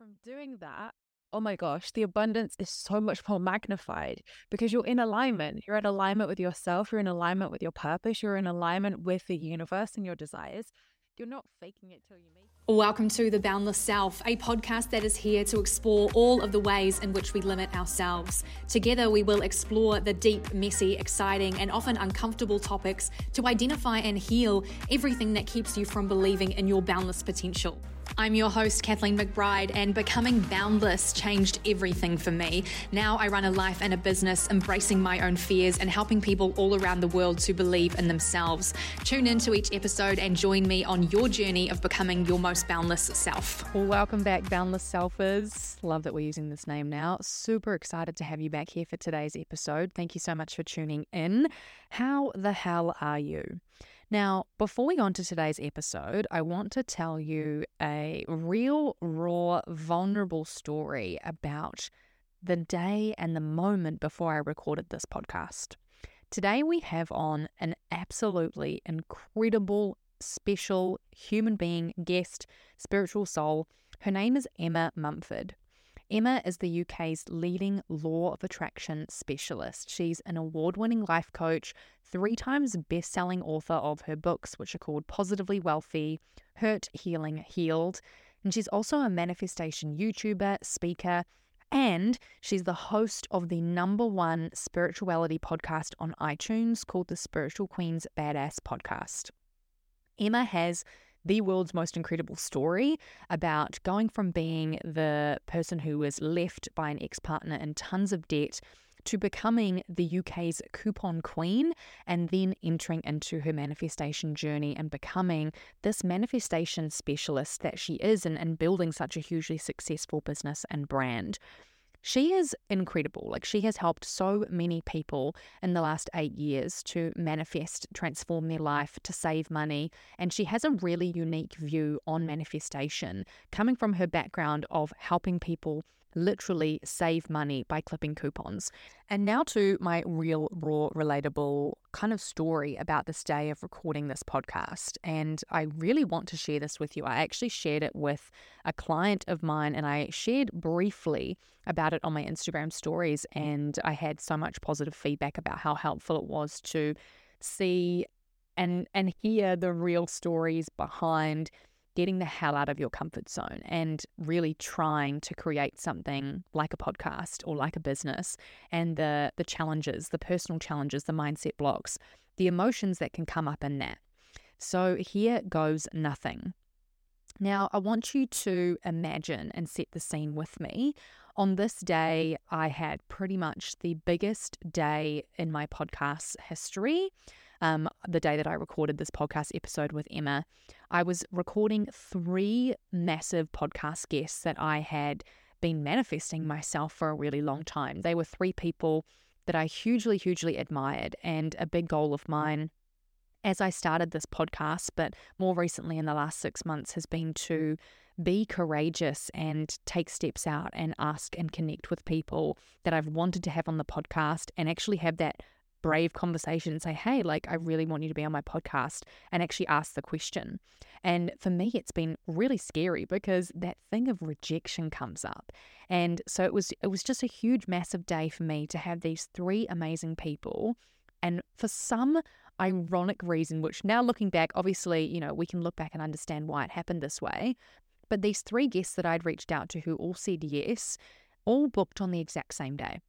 from doing that, oh my gosh, the abundance is so much more magnified because you're in alignment. You're in alignment with yourself, you're in alignment with your purpose, you're in alignment with the universe and your desires. You're not faking it till you make it. Welcome to The Boundless Self, a podcast that is here to explore all of the ways in which we limit ourselves. Together, we will explore the deep, messy, exciting, and often uncomfortable topics to identify and heal everything that keeps you from believing in your boundless potential. I'm your host, Kathleen McBride, and becoming boundless changed everything for me. Now I run a life and a business embracing my own fears and helping people all around the world to believe in themselves. Tune into each episode and join me on your journey of becoming your most boundless self. Well, welcome back, Boundless Selfers. Love that we're using this name now. Super excited to have you back here for today's episode. Thank you so much for tuning in. How the hell are you? Now, before we go on to today's episode, I want to tell you a real, raw, vulnerable story about the day and the moment before I recorded this podcast. Today, we have on an absolutely incredible, special human being, guest, spiritual soul. Her name is Emma Mumford. Emma is the UK's leading law of attraction specialist. She's an award winning life coach, three times best selling author of her books, which are called Positively Wealthy, Hurt, Healing, Healed. And she's also a manifestation YouTuber, speaker, and she's the host of the number one spirituality podcast on iTunes called the Spiritual Queens Badass Podcast. Emma has the world's most incredible story about going from being the person who was left by an ex partner in tons of debt to becoming the UK's coupon queen and then entering into her manifestation journey and becoming this manifestation specialist that she is and, and building such a hugely successful business and brand. She is incredible. Like, she has helped so many people in the last eight years to manifest, transform their life, to save money. And she has a really unique view on manifestation coming from her background of helping people literally save money by clipping coupons. And now to my real, raw, relatable kind of story about this day of recording this podcast. And I really want to share this with you. I actually shared it with a client of mine and I shared briefly about it on my Instagram stories. And I had so much positive feedback about how helpful it was to see and and hear the real stories behind getting the hell out of your comfort zone and really trying to create something like a podcast or like a business and the the challenges, the personal challenges, the mindset blocks, the emotions that can come up in that. So here goes nothing. Now, I want you to imagine and set the scene with me. On this day, I had pretty much the biggest day in my podcast history um, the day that I recorded this podcast episode with Emma, I was recording three massive podcast guests that I had been manifesting myself for a really long time. They were three people that I hugely, hugely admired, and a big goal of mine as I started this podcast, but more recently in the last six months, has been to be courageous and take steps out and ask and connect with people that I've wanted to have on the podcast and actually have that brave conversation and say, hey, like, I really want you to be on my podcast and actually ask the question. And for me, it's been really scary because that thing of rejection comes up. And so it was, it was just a huge, massive day for me to have these three amazing people. And for some ironic reason, which now looking back, obviously, you know, we can look back and understand why it happened this way. But these three guests that I'd reached out to who all said yes, all booked on the exact same day.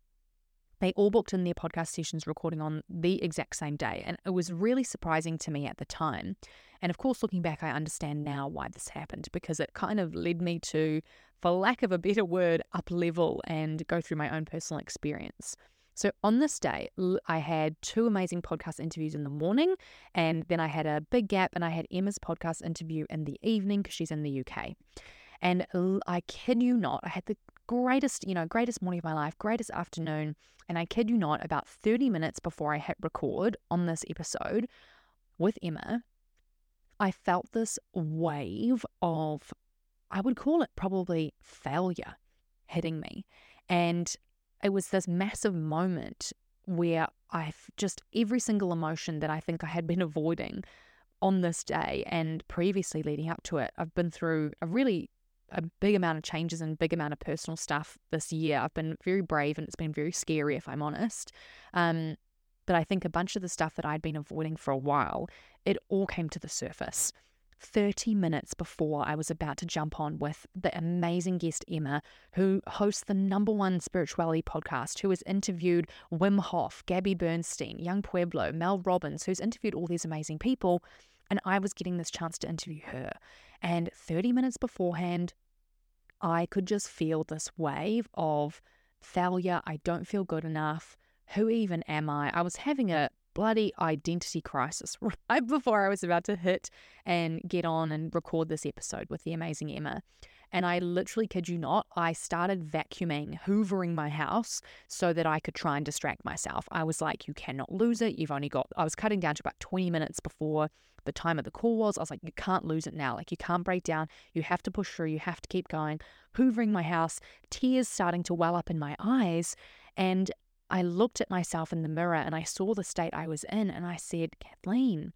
They all booked in their podcast sessions recording on the exact same day. And it was really surprising to me at the time. And of course, looking back, I understand now why this happened because it kind of led me to, for lack of a better word, up level and go through my own personal experience. So on this day, I had two amazing podcast interviews in the morning, and then I had a big gap, and I had Emma's podcast interview in the evening because she's in the UK. And I kid you not, I had the greatest, you know, greatest morning of my life, greatest afternoon. And I kid you not, about 30 minutes before I hit record on this episode with Emma, I felt this wave of, I would call it probably failure hitting me. And it was this massive moment where I've just every single emotion that I think I had been avoiding on this day and previously leading up to it, I've been through a really a big amount of changes and big amount of personal stuff this year. I've been very brave and it's been very scary, if I'm honest. Um, but I think a bunch of the stuff that I'd been avoiding for a while, it all came to the surface. 30 minutes before I was about to jump on with the amazing guest Emma, who hosts the number one spirituality podcast, who has interviewed Wim Hof, Gabby Bernstein, Young Pueblo, Mel Robbins, who's interviewed all these amazing people. And I was getting this chance to interview her. And 30 minutes beforehand, I could just feel this wave of failure. I don't feel good enough. Who even am I? I was having a bloody identity crisis right before I was about to hit and get on and record this episode with the amazing Emma. And I literally kid you not, I started vacuuming, hoovering my house so that I could try and distract myself. I was like, you cannot lose it. You've only got, I was cutting down to about 20 minutes before the time of the call was. I was like, you can't lose it now. Like, you can't break down. You have to push through. You have to keep going. Hoovering my house, tears starting to well up in my eyes. And I looked at myself in the mirror and I saw the state I was in and I said, Kathleen,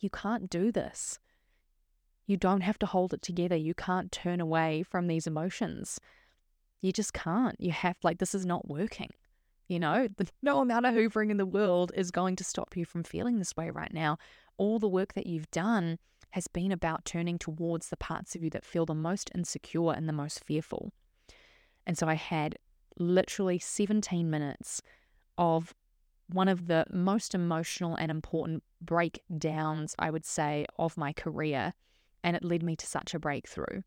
you can't do this. You don't have to hold it together. You can't turn away from these emotions. You just can't. You have, like, this is not working. You know, the, no amount of hoovering in the world is going to stop you from feeling this way right now. All the work that you've done has been about turning towards the parts of you that feel the most insecure and the most fearful. And so I had literally 17 minutes of one of the most emotional and important breakdowns, I would say, of my career. And it led me to such a breakthrough.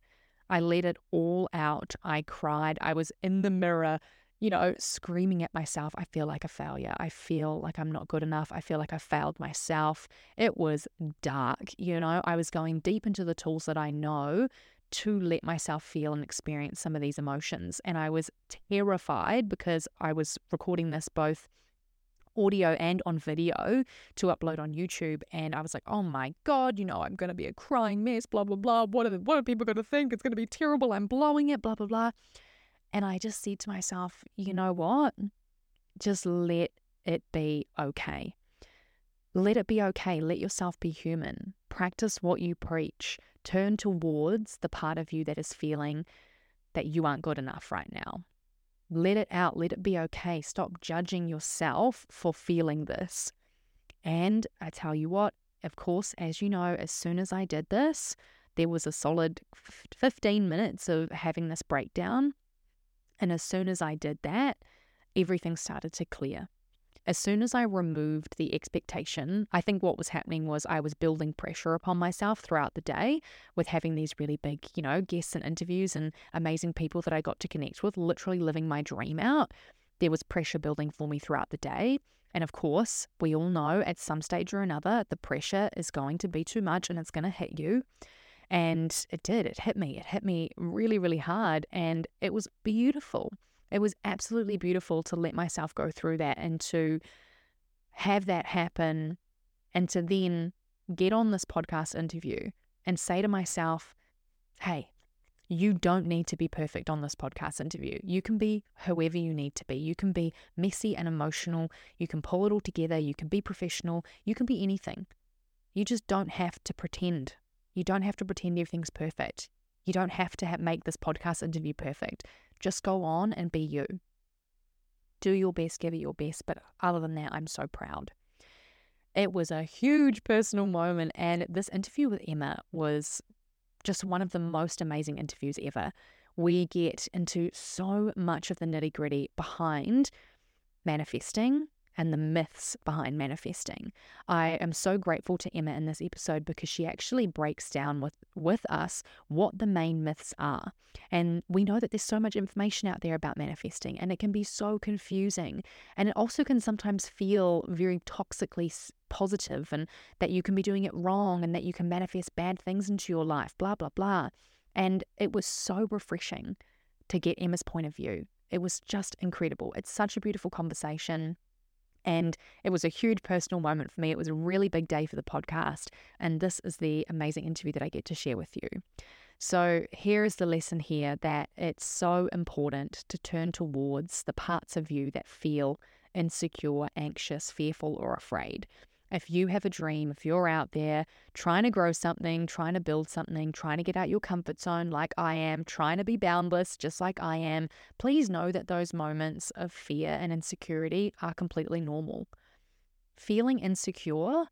I let it all out. I cried. I was in the mirror, you know, screaming at myself. I feel like a failure. I feel like I'm not good enough. I feel like I failed myself. It was dark, you know. I was going deep into the tools that I know to let myself feel and experience some of these emotions. And I was terrified because I was recording this both audio and on video to upload on YouTube. And I was like, oh my God, you know, I'm going to be a crying mess, blah, blah, blah. What are, the, what are people going to think? It's going to be terrible. I'm blowing it, blah, blah, blah. And I just said to myself, you know what? Just let it be okay. Let it be okay. Let yourself be human. Practice what you preach turn towards the part of you that is feeling that you aren't good enough right now. Let it out. Let it be okay. Stop judging yourself for feeling this. And I tell you what, of course, as you know, as soon as I did this, there was a solid 15 minutes of having this breakdown. And as soon as I did that, everything started to clear as soon as I removed the expectation, I think what was happening was I was building pressure upon myself throughout the day with having these really big, you know, guests and interviews and amazing people that I got to connect with, literally living my dream out. There was pressure building for me throughout the day. And of course, we all know at some stage or another, the pressure is going to be too much and it's going to hit you. And it did. It hit me. It hit me really, really hard. And it was beautiful. It was absolutely beautiful to let myself go through that and to have that happen and to then get on this podcast interview and say to myself, hey, you don't need to be perfect on this podcast interview. You can be whoever you need to be. You can be messy and emotional. You can pull it all together. You can be professional. You can be anything. You just don't have to pretend. You don't have to pretend everything's perfect. You don't have to have, make this podcast interview perfect. Just go on and be you. Do your best, give it your best. But other than that, I'm so proud. It was a huge personal moment. And this interview with Emma was just one of the most amazing interviews ever. We get into so much of the nitty gritty behind manifesting, and the myths behind manifesting. I am so grateful to Emma in this episode because she actually breaks down with, with us what the main myths are. And we know that there's so much information out there about manifesting, and it can be so confusing. And it also can sometimes feel very toxically positive, and that you can be doing it wrong, and that you can manifest bad things into your life, blah, blah, blah. And it was so refreshing to get Emma's point of view. It was just incredible. It's such a beautiful conversation. And it was a huge personal moment for me. It was a really big day for the podcast. And this is the amazing interview that I get to share with you. So, here is the lesson here that it's so important to turn towards the parts of you that feel insecure, anxious, fearful, or afraid. If you have a dream, if you're out there trying to grow something, trying to build something, trying to get out your comfort zone like I am, trying to be boundless just like I am, please know that those moments of fear and insecurity are completely normal. Feeling insecure,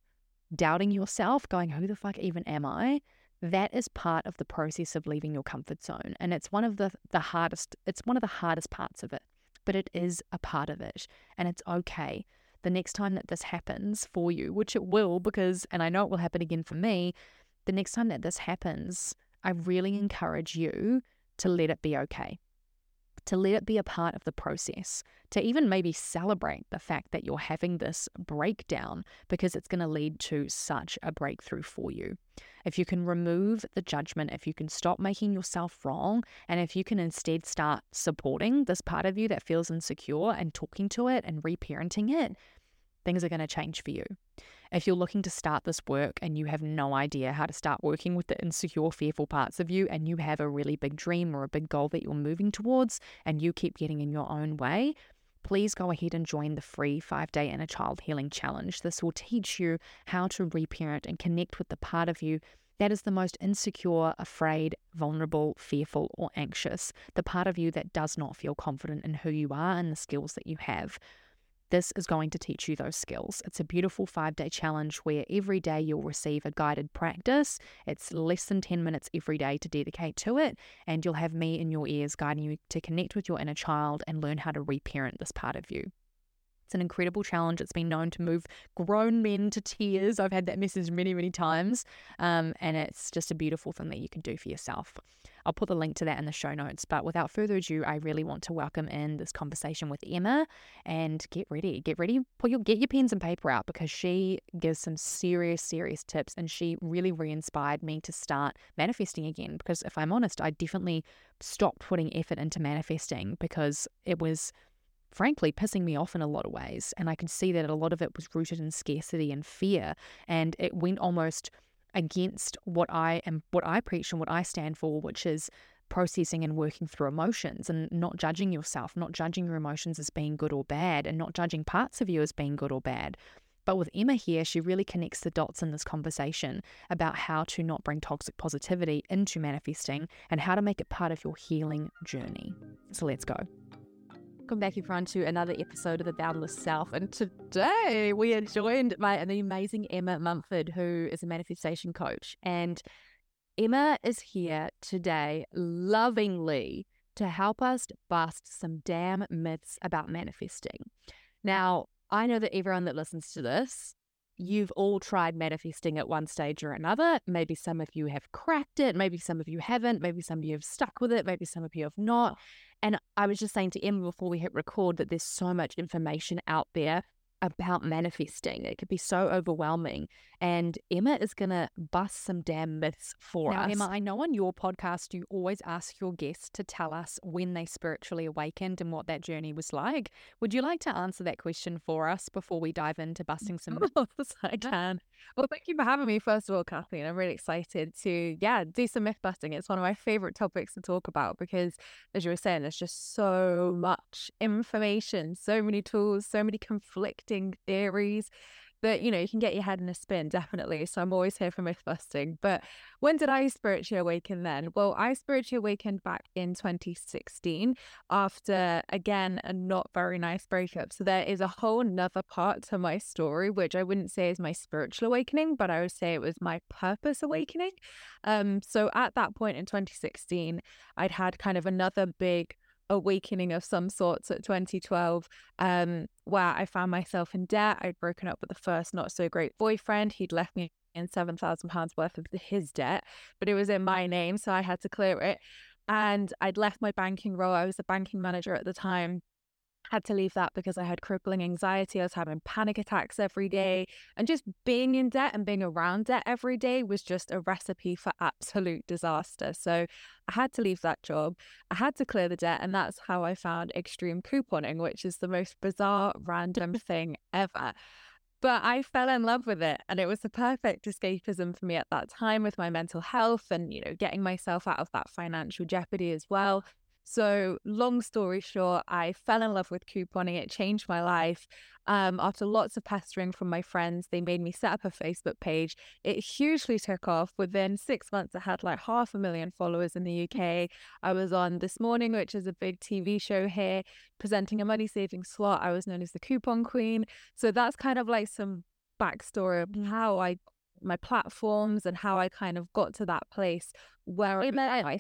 doubting yourself, going, who the fuck even am I? That is part of the process of leaving your comfort zone. And it's one of the, the hardest, it's one of the hardest parts of it, but it is a part of it. And it's okay the next time that this happens for you, which it will, because, and I know it will happen again for me, the next time that this happens, I really encourage you to let it be okay. To let it be a part of the process, to even maybe celebrate the fact that you're having this breakdown because it's going to lead to such a breakthrough for you. If you can remove the judgment, if you can stop making yourself wrong, and if you can instead start supporting this part of you that feels insecure and talking to it and reparenting it, things are going to change for you. If you're looking to start this work and you have no idea how to start working with the insecure, fearful parts of you, and you have a really big dream or a big goal that you're moving towards, and you keep getting in your own way, please go ahead and join the free five day inner child healing challenge. This will teach you how to reparent and connect with the part of you that is the most insecure, afraid, vulnerable, fearful, or anxious, the part of you that does not feel confident in who you are and the skills that you have. This is going to teach you those skills. It's a beautiful five day challenge where every day you'll receive a guided practice. It's less than 10 minutes every day to dedicate to it, and you'll have me in your ears guiding you to connect with your inner child and learn how to reparent this part of you. It's an incredible challenge. It's been known to move grown men to tears. I've had that message many, many times. Um, and it's just a beautiful thing that you can do for yourself. I'll put the link to that in the show notes. But without further ado, I really want to welcome in this conversation with Emma and get ready. Get ready, put your get your pens and paper out because she gives some serious, serious tips and she really re-inspired me to start manifesting again. Because if I'm honest, I definitely stopped putting effort into manifesting because it was frankly pissing me off in a lot of ways. And I could see that a lot of it was rooted in scarcity and fear. And it went almost against what I am, what I preach and what I stand for, which is processing and working through emotions and not judging yourself, not judging your emotions as being good or bad, and not judging parts of you as being good or bad. But with Emma here, she really connects the dots in this conversation about how to not bring toxic positivity into manifesting and how to make it part of your healing journey. So let's go. Welcome back, everyone, to another episode of The Boundless Self. And today we are joined by the amazing Emma Mumford, who is a manifestation coach. And Emma is here today lovingly to help us bust some damn myths about manifesting. Now, I know that everyone that listens to this you've all tried manifesting at one stage or another. Maybe some of you have cracked it, maybe some of you haven't, maybe some of you have stuck with it, maybe some of you have not. And I was just saying to Emma before we hit record that there's so much information out there about manifesting. It could be so overwhelming. And Emma is going to bust some damn myths for now, us. Emma, I know on your podcast, you always ask your guests to tell us when they spiritually awakened and what that journey was like. Would you like to answer that question for us before we dive into busting some myths? I can. Well, thank you for having me, first of all, Kathleen. I'm really excited to, yeah, do some myth busting. It's one of my favorite topics to talk about because, as you were saying, there's just so much information, so many tools, so many conflicting theories that you know you can get your head in a spin definitely so i'm always here for myth busting but when did i spiritually awaken then? Well i spiritually awakened back in 2016 after again a not very nice breakup so there is a whole nother part to my story which i wouldn't say is my spiritual awakening but i would say it was my purpose awakening um so at that point in 2016 i'd had kind of another big awakening of some sorts at 2012 um, where I found myself in debt. I'd broken up with the first not so great boyfriend. He'd left me in £7,000 worth of his debt, but it was in my name, so I had to clear it. And I'd left my banking role. I was a banking manager at the time had to leave that because I had crippling anxiety. I was having panic attacks every mm-hmm. day. And just being in debt and being around debt every day was just a recipe for absolute disaster. So I had to leave that job. I had to clear the debt. And that's how I found extreme couponing, which is the most bizarre, random thing ever. But I fell in love with it. And it was the perfect escapism for me at that time with my mental health and, you know, getting myself out of that financial jeopardy as well. So, long story short, I fell in love with couponing. It changed my life. Um, after lots of pestering from my friends, they made me set up a Facebook page. It hugely took off. Within six months, I had like half a million followers in the UK. I was on This Morning, which is a big TV show here, presenting a money saving slot. I was known as the coupon queen. So that's kind of like some backstory of mm. how I my platforms and how I kind of got to that place where I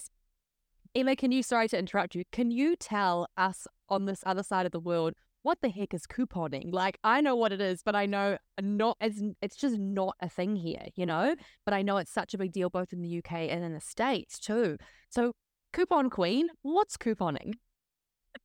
Emma, can you sorry to interrupt you? Can you tell us on this other side of the world what the heck is couponing? Like, I know what it is, but I know not as it's just not a thing here, you know. But I know it's such a big deal both in the UK and in the States too. So, coupon queen, what's couponing?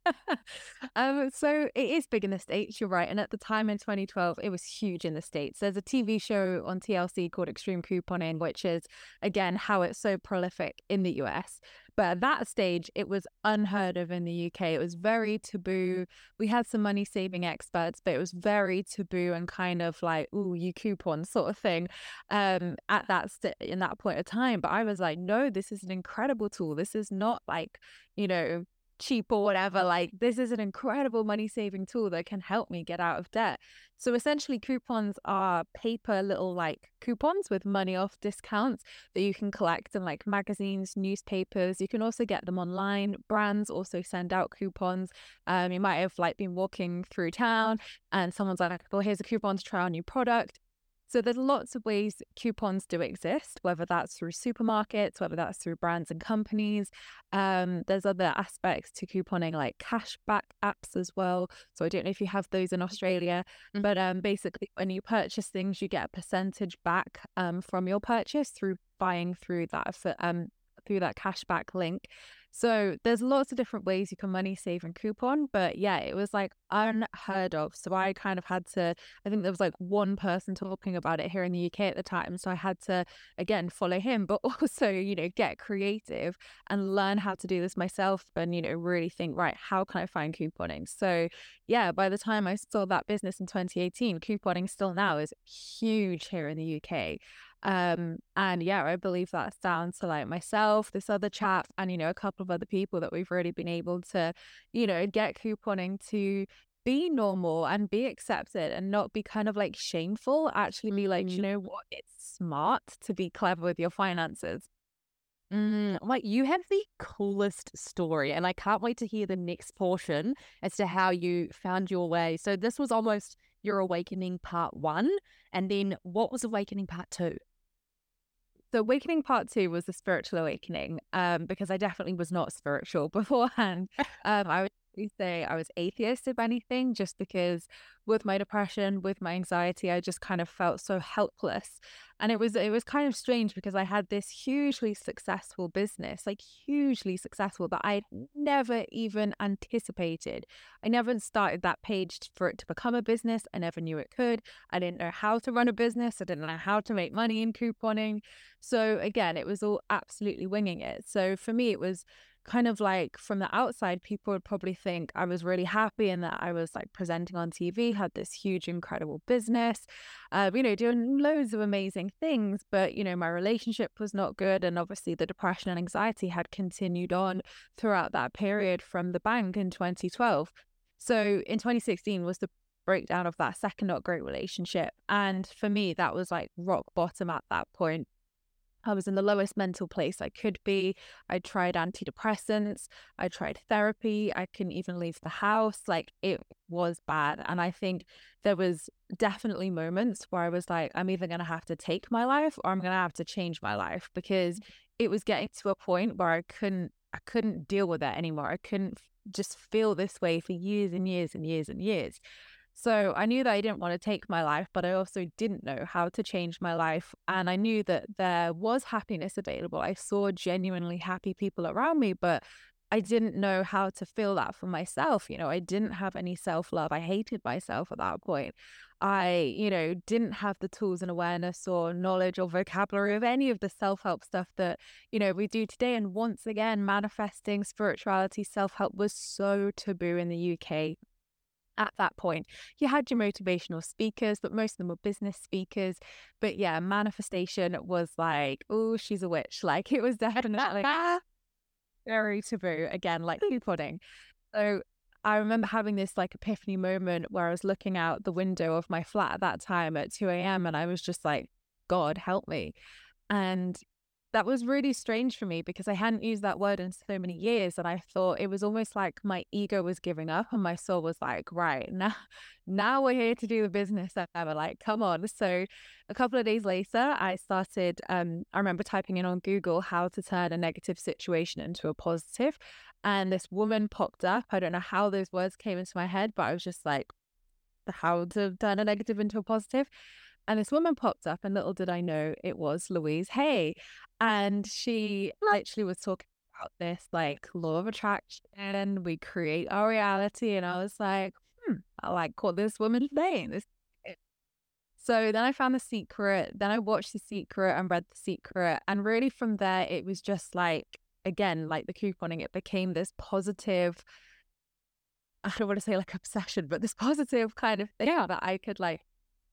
um, so it is big in the States, you're right. And at the time in 2012, it was huge in the States. There's a TV show on TLC called Extreme Couponing, which is, again, how it's so prolific in the US. But at that stage, it was unheard of in the UK. It was very taboo. We had some money saving experts, but it was very taboo and kind of like, "ooh, you coupon" sort of thing. Um, at that st- in that point of time, but I was like, no, this is an incredible tool. This is not like you know cheap or whatever. Like, this is an incredible money saving tool that can help me get out of debt. So, essentially, coupons are paper little like coupons with money off discounts that you can collect in like magazines, newspapers. You can also get them online. Brands also send out coupons. Um, you might have like been walking through town and someone's like, well, here's a coupon to try our new product. So there's lots of ways coupons do exist, whether that's through supermarkets, whether that's through brands and companies. Um, there's other aspects to couponing like cashback apps as well. So I don't know if you have those in Australia, mm-hmm. but um, basically when you purchase things, you get a percentage back um, from your purchase through buying through that um, through that cashback link. So there's lots of different ways you can money save and coupon, but yeah, it was like unheard of. So I kind of had to, I think there was like one person talking about it here in the UK at the time. So I had to, again, follow him, but also, you know, get creative and learn how to do this myself and, you know, really think, right, how can I find couponing? So yeah, by the time I saw that business in 2018, couponing still now is huge here in the UK. Um, and yeah, I believe that's down to like myself, this other chap, and you know, a couple of other people that we've really been able to, you know, get couponing to be normal and be accepted and not be kind of like shameful. Actually, be like, you mm-hmm. know what? It's smart to be clever with your finances. Mm, like you have the coolest story, and I can't wait to hear the next portion as to how you found your way. So this was almost your awakening part one, and then what was awakening part two? So awakening part two was the spiritual awakening, um, because I definitely was not spiritual beforehand. um, I would say I was atheist, if anything, just because with my depression, with my anxiety, I just kind of felt so helpless. And it was it was kind of strange because I had this hugely successful business, like hugely successful, that I'd never even anticipated. I never started that page for it to become a business. I never knew it could. I didn't know how to run a business. I didn't know how to make money in couponing. So again, it was all absolutely winging it. So for me, it was kind of like from the outside, people would probably think I was really happy and that I was like presenting on TV, had this huge, incredible business, uh, you know, doing loads of amazing things. But, you know, my relationship was not good. And obviously, the depression and anxiety had continued on throughout that period from the bank in 2012. So in 2016 was the breakdown of that second not great relationship. And for me, that was like rock bottom at that point. I was in the lowest mental place I could be. I tried antidepressants. I tried therapy. I couldn't even leave the house. Like it was bad. And I think there was definitely moments where I was like, I'm either going to have to take my life or I'm going to have to change my life because mm. it was getting to a point where I couldn't, I couldn't deal with it anymore. I couldn't just feel this way for years and years and years and years. So I knew that I didn't want to take my life, but I also didn't know how to change my life. And I knew that there was happiness available. I saw genuinely happy people around me, but I didn't know how to feel that for myself. You know, I didn't have any self love. I hated myself at that point. I, you know, didn't have the tools and awareness or knowledge or vocabulary of any of the self help stuff that, you know, we do today. And once again, manifesting spirituality, self help was so taboo in the UK at that point. You had your motivational speakers, but most of them were business speakers. But yeah, manifestation was like, oh, she's a witch. Like it was definitely. very taboo again, like pudding. So I remember having this like epiphany moment where I was looking out the window of my flat at that time at 2 a.m. and I was just like, God help me. And that was really strange for me because I hadn't used that word in so many years. And I thought it was almost like my ego was giving up and my soul was like, right, now, now we're here to do the business ever. Like, come on. So a couple of days later, I started, um, I remember typing in on Google how to turn a negative situation into a positive, And this woman popped up. I don't know how those words came into my head, but I was just like, how to turn a negative into a positive. And this woman popped up, and little did I know it was Louise Hay. And she literally was talking about this like law of attraction. We create our reality. And I was like, hmm, I like caught this woman's name. This so then I found The Secret. Then I watched The Secret and read The Secret. And really from there, it was just like, again, like the couponing, it became this positive, I don't want to say like obsession, but this positive kind of thing yeah. that I could like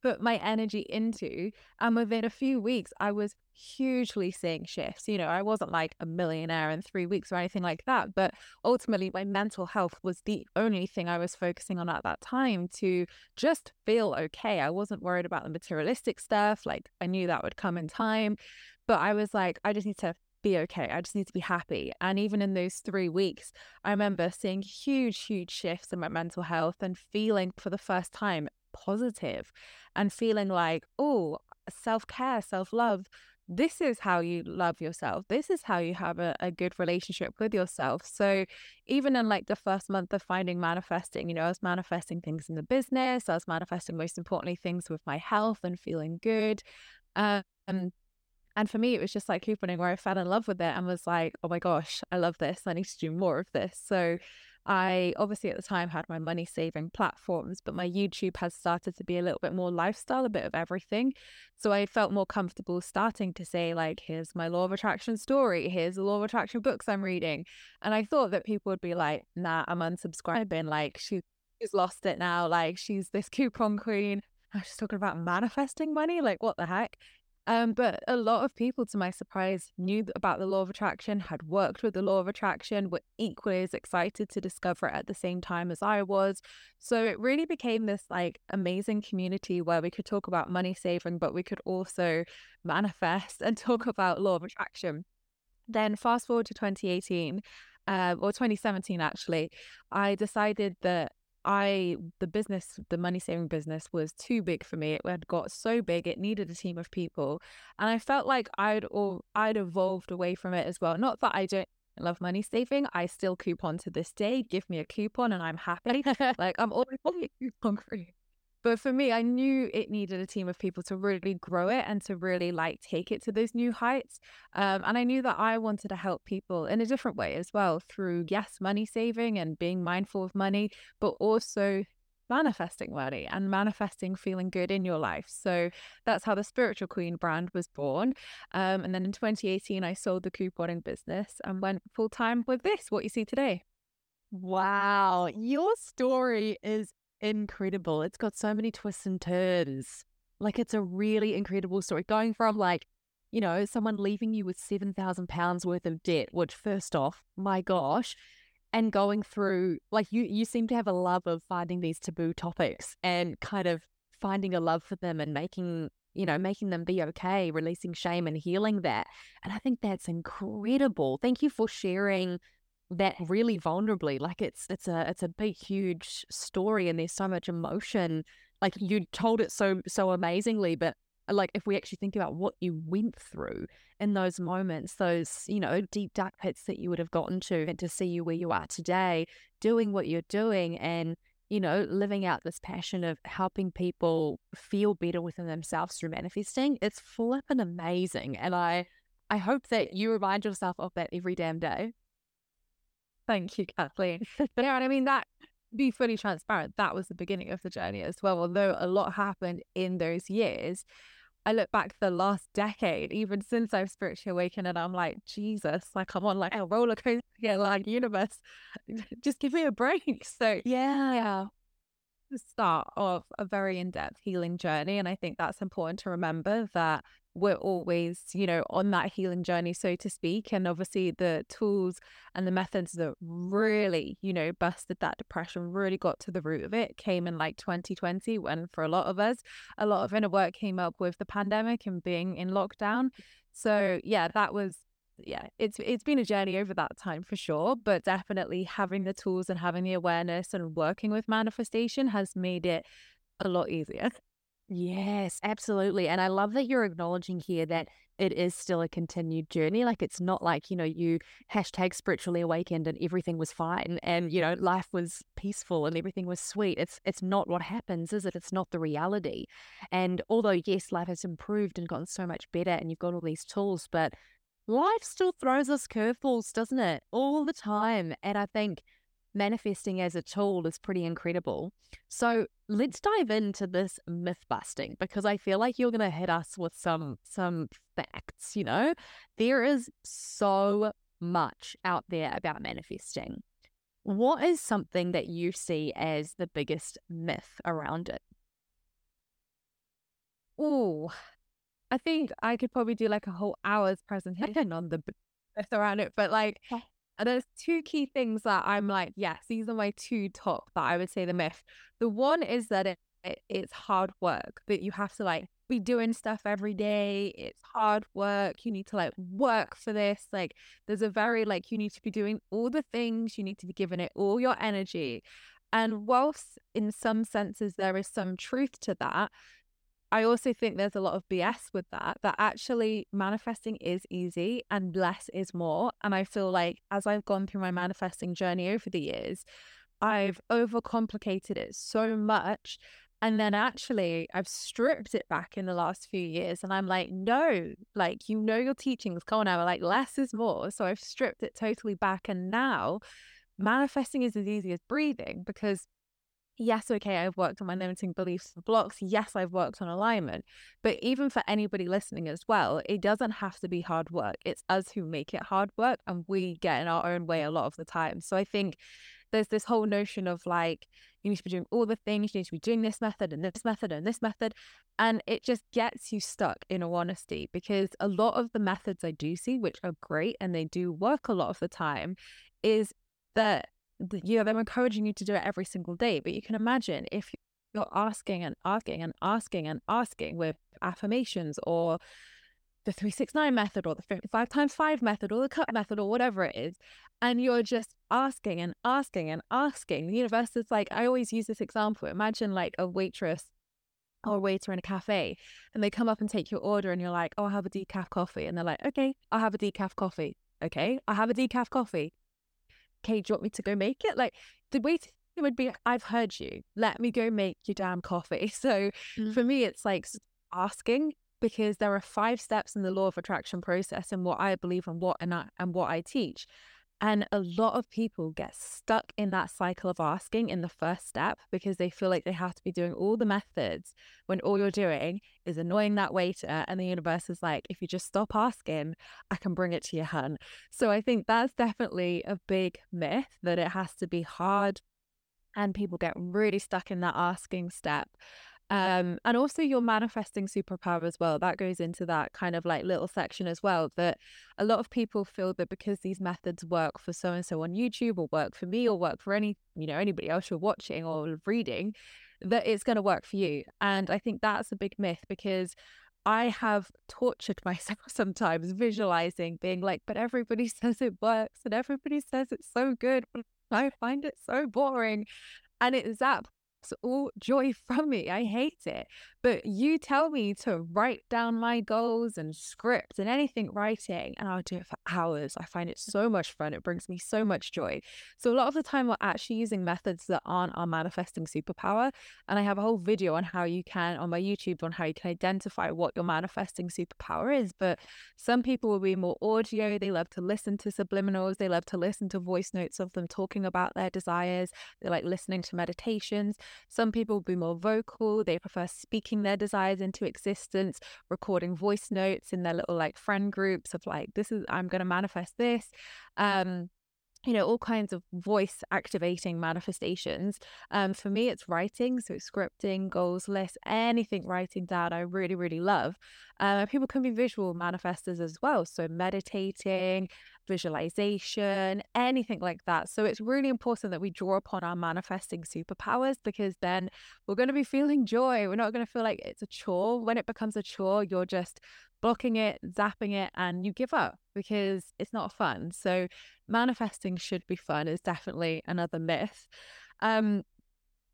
put my energy into. And within a few weeks, I was hugely seeing shifts. You know, I wasn't like a millionaire in three weeks or anything like that. But ultimately, my mental health was the only thing I was focusing on at that time to just feel okay. I wasn't worried about the materialistic stuff. Like, I knew that would come in time. But I was like, I just need to be okay. I just need to be happy. And even in those three weeks, I remember seeing huge, huge shifts in my mental health and feeling for the first time positive and feeling like, oh, self care, self love. This is how you love yourself. This is how you have a, a good relationship with yourself. So, even in like the first month of finding manifesting, you know, I was manifesting things in the business. I was manifesting, most importantly, things with my health and feeling good. Um, and for me, it was just like couponing where I fell in love with it and was like, oh my gosh, I love this. I need to do more of this. So, I obviously at the time had my money saving platforms, but my YouTube has started to be a little bit more lifestyle, a bit of everything. So I felt more comfortable starting to say, like, here's my law of attraction story, here's the law of attraction books I'm reading. And I thought that people would be like, nah, I'm unsubscribing. Like, she, she's lost it now. Like, she's this coupon queen. I was just talking about manifesting money. Like, what the heck? Um, but a lot of people, to my surprise, knew about the law of attraction, had worked with the law of attraction, were equally as excited to discover it at the same time as I was. So it really became this like amazing community where we could talk about money saving, but we could also manifest and talk about law of attraction. Then fast forward to 2018, uh, or 2017 actually, I decided that I the business, the money saving business was too big for me. It had got so big, it needed a team of people. And I felt like I'd all I'd evolved away from it as well. Not that I don't love money saving. I still coupon to this day. Give me a coupon and I'm happy. like I'm always coupon free. But for me, I knew it needed a team of people to really grow it and to really like take it to those new heights. Um, and I knew that I wanted to help people in a different way as well through, yes, money saving and being mindful of money, but also manifesting money and manifesting feeling good in your life. So that's how the Spiritual Queen brand was born. Um, and then in 2018, I sold the couponing business and went full time with this, what you see today. Wow, your story is incredible. It's got so many twists and turns. Like it's a really incredible story. Going from like, you know, someone leaving you with seven thousand pounds worth of debt, which first off, my gosh, and going through like you you seem to have a love of finding these taboo topics and kind of finding a love for them and making you know making them be okay releasing shame and healing that and i think that's incredible thank you for sharing that really vulnerably like it's it's a it's a big huge story and there's so much emotion like you told it so so amazingly but like if we actually think about what you went through in those moments those you know deep dark pits that you would have gotten to and to see you where you are today doing what you're doing and you know living out this passion of helping people feel better within themselves through manifesting it's flippin' amazing and i i hope that you remind yourself of that every damn day Thank you, Kathleen. yeah, and I mean that be fully transparent, that was the beginning of the journey as well. Although a lot happened in those years, I look back the last decade, even since I've spiritually awakened, and I'm like, Jesus, like I'm on like a roller coaster, yeah, like universe, just give me a break. So yeah, the start of a very in-depth healing journey and i think that's important to remember that we're always you know on that healing journey so to speak and obviously the tools and the methods that really you know busted that depression really got to the root of it. Came in like 2020 when for a lot of us a lot of inner work came up with the pandemic and being in lockdown. So yeah that was yeah, it's it's been a journey over that time for sure, but definitely having the tools and having the awareness and working with manifestation has made it a lot easier. Yes, absolutely. And I love that you're acknowledging here that it is still a continued journey. Like it's not like, you know, you hashtag spiritually awakened and everything was fine and, you know, life was peaceful and everything was sweet. It's it's not what happens, is it? It's not the reality. And although yes, life has improved and gotten so much better and you've got all these tools, but life still throws us curveballs, doesn't it? All the time. And I think manifesting as a tool is pretty incredible. So let's dive into this myth busting because I feel like you're going to hit us with some some facts, you know? There is so much out there about manifesting. What is something that you see as the biggest myth around it? Oh, I think I could probably do like a whole hour's presentation on the myth around it, but like and there's two key things that I'm like, yes, these are my two top that I would say the myth. The one is that it, it it's hard work, that you have to like be doing stuff every day. It's hard work. You need to like work for this. Like there's a very like you need to be doing all the things, you need to be giving it all your energy. And whilst in some senses there is some truth to that, I also think there's a lot of BS with that, that actually manifesting is easy and less is more. And I feel like as I've gone through my manifesting journey over the years, I've overcomplicated it so much. And then actually, I've stripped it back in the last few years. And I'm like, no, like, you know, your teachings, come on now, like, less is more. So I've stripped it totally back. And now manifesting is as easy as breathing because yes, okay, I've worked on my limiting beliefs blocks. Yes, I've worked on alignment. But even for anybody listening as well, it doesn't have to be hard work. It's us who make it hard work and we get in our own way a lot of the time. So I think there's this whole notion of like, you need to be doing all the things, you need to be doing this method and this method and this method. And it just gets you stuck in all honesty because a lot of the methods I do see, which are great and they do work a lot of the time, is that you know, they're encouraging you to do it every single day. But you can imagine if you're asking and asking and asking and asking with affirmations or the 369 method or the five times 5 method or the cut method or whatever it is and you're just asking and asking and asking the universe is like i always use this example imagine like a waitress or a waiter in a cafe and they come up and take your order and you're like oh i have a decaf coffee and they're like okay i have a decaf coffee okay i have a decaf coffee okay, do you want me to go make it? Like the way it would be, I've heard you. Let me go make your damn coffee. So mm. for me, it's like asking because there are five steps in the law of attraction process and what I believe and what and I, and what I teach. And a lot of people get stuck in that cycle of asking in the first step because they feel like they have to be doing all the methods when all you're doing is annoying that waiter. And the universe is like, if you just stop asking, I can bring it to your hand. So I think that's definitely a big myth that it has to be hard. And people get really stuck in that asking step. Um, and also your manifesting superpower as well. That goes into that kind of like little section as well. That a lot of people feel that because these methods work for so and so on YouTube or work for me or work for any, you know, anybody else you're watching or reading, that it's going to work for you. And I think that's a big myth because I have tortured myself sometimes visualizing being like, but everybody says it works and everybody says it's so good. I find it so boring. And it's that all joy from me. I hate it. But you tell me to write down my goals and scripts and anything writing, and I'll do it for hours. I find it so much fun. It brings me so much joy. So, a lot of the time, we're actually using methods that aren't our manifesting superpower. And I have a whole video on how you can, on my YouTube, on how you can identify what your manifesting superpower is. But some people will be more audio. They love to listen to subliminals, they love to listen to voice notes of them talking about their desires. They like listening to meditations. Some people will be more vocal. They prefer speaking their desires into existence, recording voice notes in their little like friend groups of like, this is, I'm going to manifest this. Um, you know, all kinds of voice activating manifestations. Um, for me, it's writing, so scripting, goals lists, anything writing down. I really, really love. Uh, people can be visual manifestors as well, so meditating, visualization, anything like that. So it's really important that we draw upon our manifesting superpowers because then we're going to be feeling joy. We're not going to feel like it's a chore. When it becomes a chore, you're just blocking it, zapping it, and you give up because it's not fun. So manifesting should be fun is definitely another myth. Um,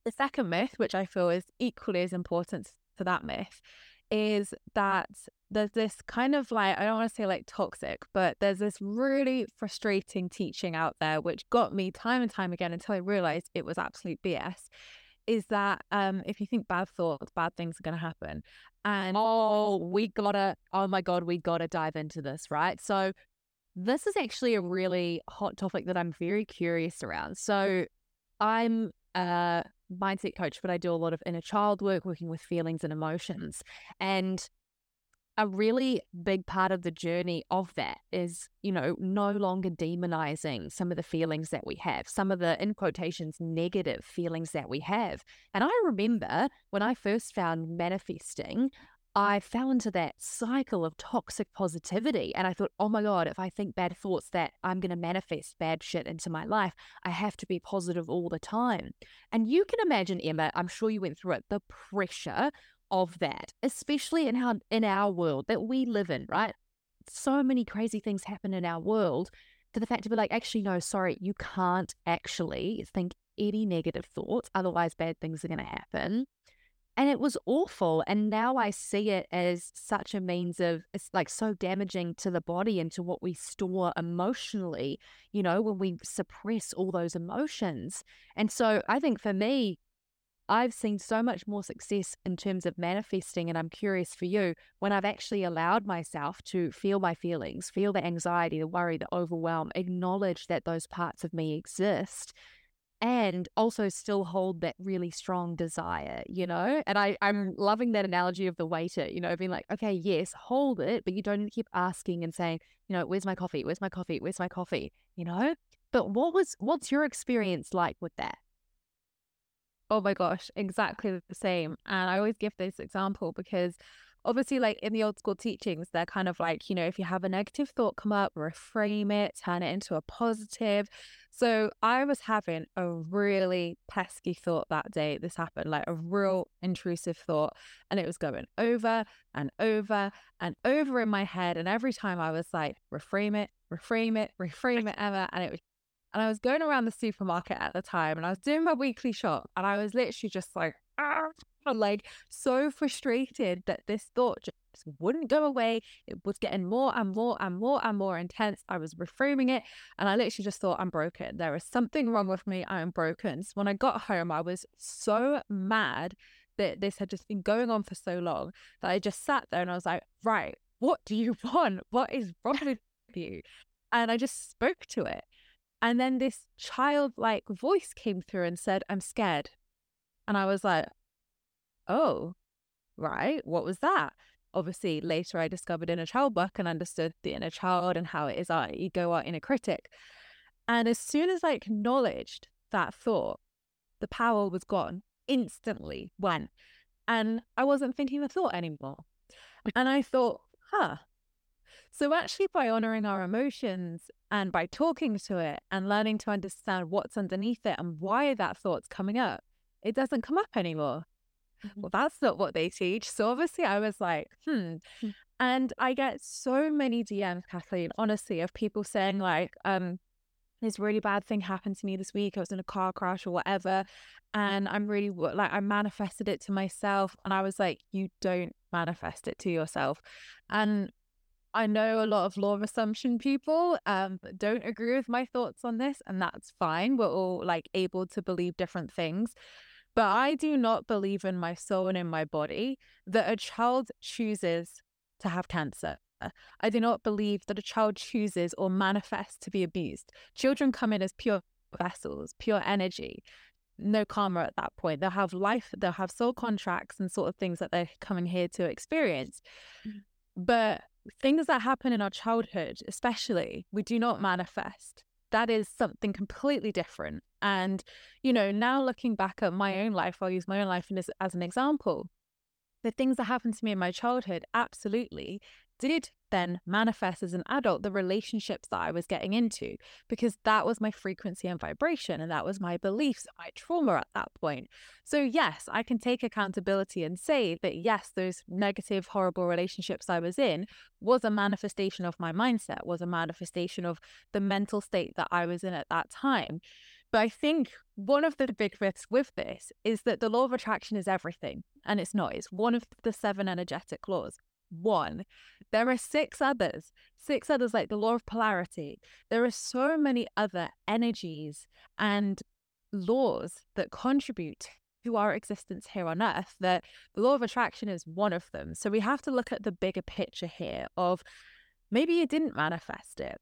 the second myth, which I feel is equally as important to that myth, is that there's this kind of like, I don't want to say like toxic, but there's this really frustrating teaching out there, which got me time and time again until I realized it was absolute BS. Is that um, if you think bad thoughts, bad things are going to happen. And oh, we gotta, oh my God, we gotta dive into this, right? So, this is actually a really hot topic that I'm very curious around. So, I'm a mindset coach, but I do a lot of inner child work, working with feelings and emotions. And a really big part of the journey of that is, you know, no longer demonizing some of the feelings that we have, some of the, in quotations, negative feelings that we have. And I remember when I first found manifesting, I fell into that cycle of toxic positivity. And I thought, oh my God, if I think bad thoughts that I'm going to manifest bad shit into my life, I have to be positive all the time. And you can imagine, Emma, I'm sure you went through it, the pressure of that, especially in our in our world that we live in, right? So many crazy things happen in our world to the fact to be like, actually, no, sorry, you can't actually think any negative thoughts, otherwise bad things are gonna happen. And it was awful. And now I see it as such a means of it's like so damaging to the body and to what we store emotionally, you know, when we suppress all those emotions. And so I think for me, I've seen so much more success in terms of manifesting, and I'm curious for you when I've actually allowed myself to feel my feelings, feel the anxiety, the worry, the overwhelm, acknowledge that those parts of me exist, and also still hold that really strong desire, you know? And I, I'm loving that analogy of the waiter, you know, being like, okay, yes, hold it, but you don't keep asking and saying, you know, where's my coffee? Where's my coffee? Where's my coffee? You know? But what was what's your experience like with that? Oh my gosh, exactly the same. And I always give this example because obviously, like in the old school teachings, they're kind of like, you know, if you have a negative thought come up, reframe it, turn it into a positive. So I was having a really pesky thought that day. This happened, like a real intrusive thought. And it was going over and over and over in my head. And every time I was like, reframe it, reframe it, reframe it, Emma. And it was and I was going around the supermarket at the time and I was doing my weekly shop and I was literally just like, ah, like so frustrated that this thought just wouldn't go away. It was getting more and more and more and more intense. I was reframing it and I literally just thought, I'm broken. There is something wrong with me. I am broken. So when I got home, I was so mad that this had just been going on for so long that I just sat there and I was like, right, what do you want? What is wrong with you? And I just spoke to it. And then this childlike voice came through and said, I'm scared. And I was like, oh, right. What was that? Obviously, later I discovered inner child work and understood the inner child and how it is our ego, our inner critic. And as soon as I acknowledged that thought, the power was gone instantly, went. And I wasn't thinking the thought anymore. And I thought, huh, so, actually, by honoring our emotions and by talking to it and learning to understand what's underneath it and why that thought's coming up, it doesn't come up anymore. Mm-hmm. Well, that's not what they teach. So, obviously, I was like, hmm. hmm. And I get so many DMs, Kathleen, honestly, of people saying, like, um, this really bad thing happened to me this week. I was in a car crash or whatever. And I'm really like, I manifested it to myself. And I was like, you don't manifest it to yourself. And I know a lot of law of assumption people um, don't agree with my thoughts on this, and that's fine. We're all like able to believe different things. But I do not believe in my soul and in my body that a child chooses to have cancer. I do not believe that a child chooses or manifests to be abused. Children come in as pure vessels, pure energy, no karma at that point. They'll have life, they'll have soul contracts and sort of things that they're coming here to experience. Mm. But things that happen in our childhood, especially, we do not manifest. that is something completely different. And, you know, now looking back at my own life, I'll use my own life as, as an example. The things that happened to me in my childhood absolutely did then manifest as an adult the relationships that I was getting into because that was my frequency and vibration and that was my beliefs, my trauma at that point. So, yes, I can take accountability and say that, yes, those negative, horrible relationships I was in was a manifestation of my mindset, was a manifestation of the mental state that I was in at that time. But I think one of the big myths with this is that the law of attraction is everything, and it's not. It's one of the seven energetic laws one. There are six others, six others like the law of polarity. There are so many other energies and laws that contribute to our existence here on earth that the law of attraction is one of them. So we have to look at the bigger picture here of maybe you didn't manifest it.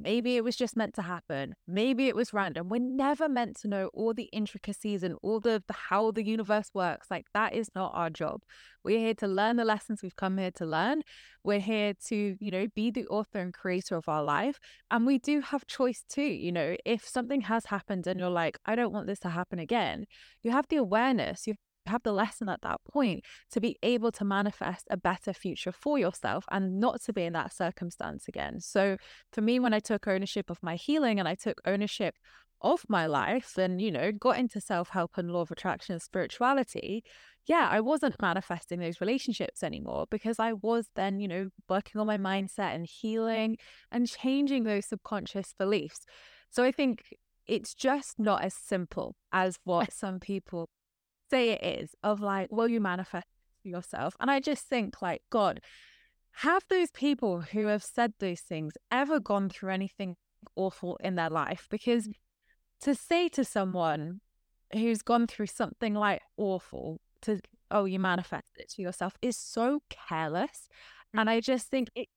Maybe it was just meant to happen. Maybe it was random. We're never meant to know all the intricacies and all the, the how the universe works. Like that is not our job. We're here to learn the lessons we've come here to learn. We're here to, you know, be the author and creator of our life. And we do have choice too. You know, if something has happened and you're like, I don't want this to happen again, you have the awareness, you have the lesson at that point to be able to manifest a better future for yourself and not to be in that circumstance again. So for me, when I took ownership of my healing and I took ownership of my life and, you know, got into self help and law of attraction and spirituality, yeah, I wasn't manifesting those relationships anymore because I was then, you know, working on my mindset and healing and changing those subconscious beliefs. So I think it's just not as simple as what some people say it is of like, will you manifest yourself? And I just think like, God, have those people who have said those things ever gone through anything awful in their life? Because mm. to say to someone who's gone through something like awful to, oh, you manifest it to yourself is so careless. And mm. I just think it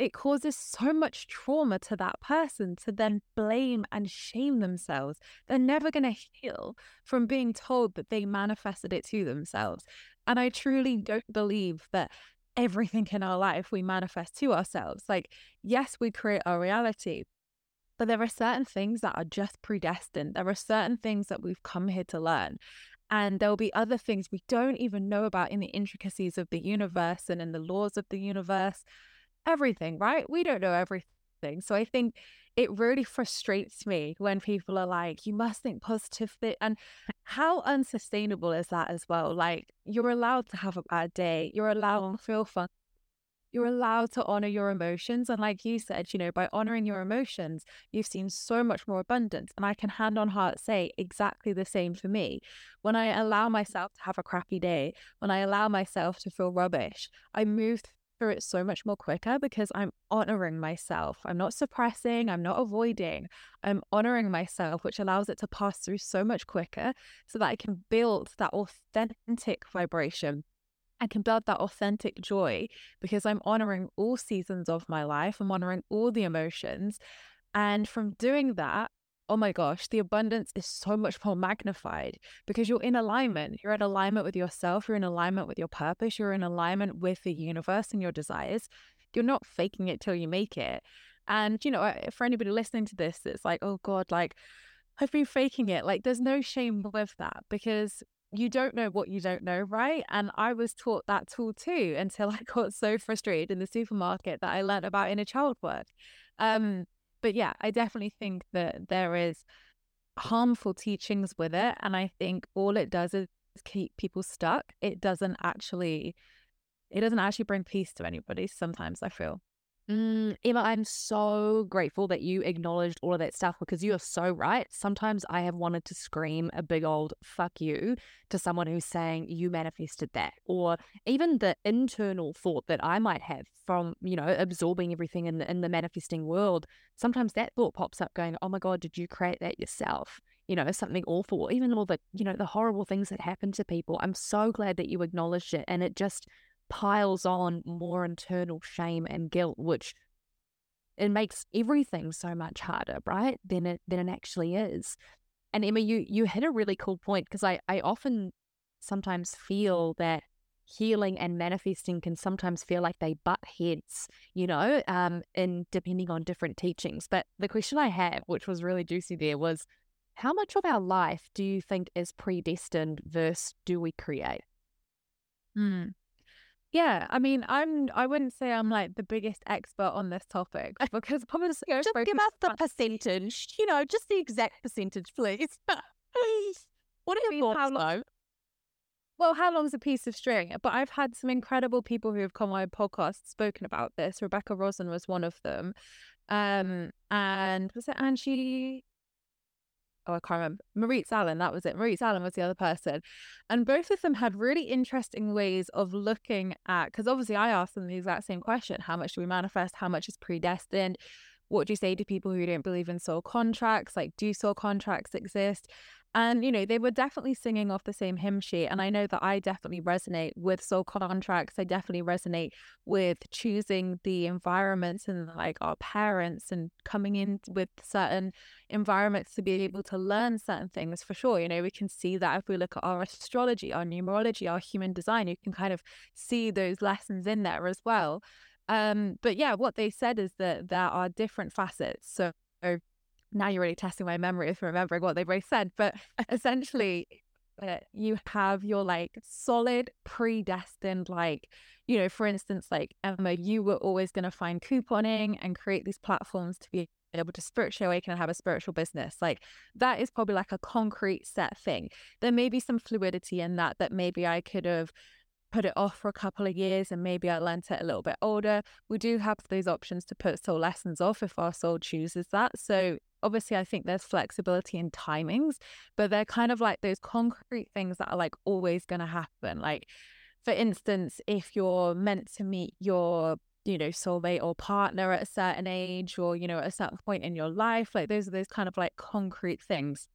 it causes so much trauma to that person to then blame and shame themselves. They're never going to heal from being told that they manifested it to themselves. And I truly don't believe that everything in our life we manifest to ourselves. Like, yes, we create our reality, but there are certain things that are just predestined. There are certain things that we've come here to learn. And there will be other things we don't even know about in the intricacies of the universe and in the laws of the universe everything, right? We don't know everything. So I think it really frustrates me when people are like, you must think positively. And how unsustainable is that as well? Like, you're allowed to have a bad day, you're allowed oh. to feel fun. You're allowed to honor your emotions. And like you said, you know, by honoring your emotions, you've seen so much more abundance. And I can hand on heart say exactly the same for me. When I allow myself to have a crappy day, when I allow myself to feel rubbish, I move through it so much more quicker because I'm honoring myself. I'm not suppressing, I'm not avoiding, I'm honoring myself, which allows it to pass through so much quicker so that I can build that authentic vibration. I can build that authentic joy because I'm honoring all seasons of my life. I'm honoring all the emotions. And from doing that, oh my gosh, the abundance is so much more magnified because you're in alignment. You're in alignment with yourself, you're in alignment with your purpose, you're in alignment with the universe and your desires. You're not faking it till you make it. And, you know, for anybody listening to this, it's like, oh God, like I've been faking it. Like there's no shame with that because you don't know what you don't know, right? And I was taught that tool too until I got so frustrated in the supermarket that I learned about inner child work. Um, but yeah, I definitely think that there is harmful teachings with it. And I think all it does is keep people stuck. It doesn't actually, it doesn't actually bring peace to anybody. Sometimes I feel. Mm, Emma, I'm so grateful that you acknowledged all of that stuff because you are so right. Sometimes I have wanted to scream a big old fuck you to someone who's saying you manifested that, or even the internal thought that I might have from, you know, absorbing everything in the, in the manifesting world. Sometimes that thought pops up going, oh my God, did you create that yourself? You know, something awful, even all the, you know, the horrible things that happen to people. I'm so glad that you acknowledged it. And it just, piles on more internal shame and guilt, which it makes everything so much harder, right? Than it than it actually is. And Emma, you you hit a really cool point because I I often sometimes feel that healing and manifesting can sometimes feel like they butt heads, you know, um, in depending on different teachings. But the question I have, which was really juicy there, was how much of our life do you think is predestined versus do we create? Hmm. Yeah, I mean, I'm. I wouldn't say I'm like the biggest expert on this topic because obviously, you know, just give us the percentage. You know, just the exact percentage, please. what are your thoughts, though? Well, how long's a piece of string? But I've had some incredible people who have come on my podcast spoken about this. Rebecca Rosen was one of them. Um, and was it Angie? Oh, I can't remember. Maurice Allen, that was it. Maurice Allen was the other person. And both of them had really interesting ways of looking at, because obviously I asked them the exact same question how much do we manifest? How much is predestined? What do you say to people who don't believe in soul contracts? Like, do soul contracts exist? And, you know, they were definitely singing off the same hymn sheet. And I know that I definitely resonate with soul contracts. I definitely resonate with choosing the environments and like our parents and coming in with certain environments to be able to learn certain things for sure. You know, we can see that if we look at our astrology, our numerology, our human design, you can kind of see those lessons in there as well. Um, but yeah, what they said is that there are different facets. So now you're really testing my memory for remembering what they both said. But essentially, uh, you have your like solid predestined, like, you know, for instance, like Emma, you were always going to find couponing and create these platforms to be able to spiritually awaken and have a spiritual business. Like that is probably like a concrete set thing. There may be some fluidity in that, that maybe I could have put it off for a couple of years and maybe I learnt it a little bit older. We do have those options to put soul lessons off if our soul chooses that. So obviously I think there's flexibility in timings, but they're kind of like those concrete things that are like always going to happen. Like, for instance, if you're meant to meet your you know soulmate or partner at a certain age or you know at a certain point in your life like those are those kind of like concrete things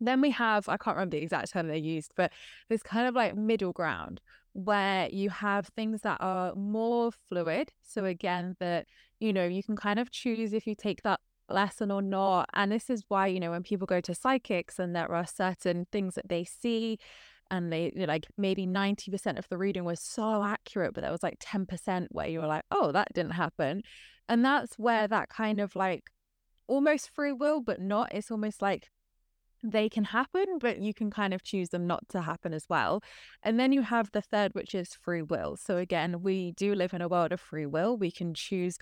then we have i can't remember the exact term they used but this kind of like middle ground where you have things that are more fluid so again that you know you can kind of choose if you take that lesson or not. And this is why, you know, when people go to psychics and there are certain things that they see and they like maybe 90% of the reading was so accurate, but there was like 10% where you were like, oh, that didn't happen. And that's where that kind of like almost free will, but not. It's almost like they can happen, but you can kind of choose them not to happen as well. And then you have the third, which is free will. So again, we do live in a world of free will. We can choose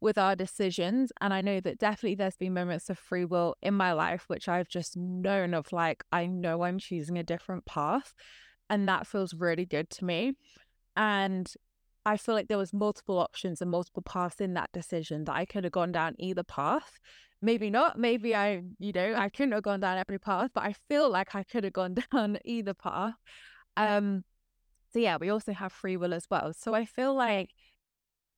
with our decisions. And I know that definitely there's been moments of free will in my life, which I've just known of like, I know I'm choosing a different path. And that feels really good to me. And I feel like there was multiple options and multiple paths in that decision that I could have gone down either path. Maybe not. Maybe I, you know, I couldn't have gone down every path, but I feel like I could have gone down either path. Um, so yeah, we also have free will as well. So I feel like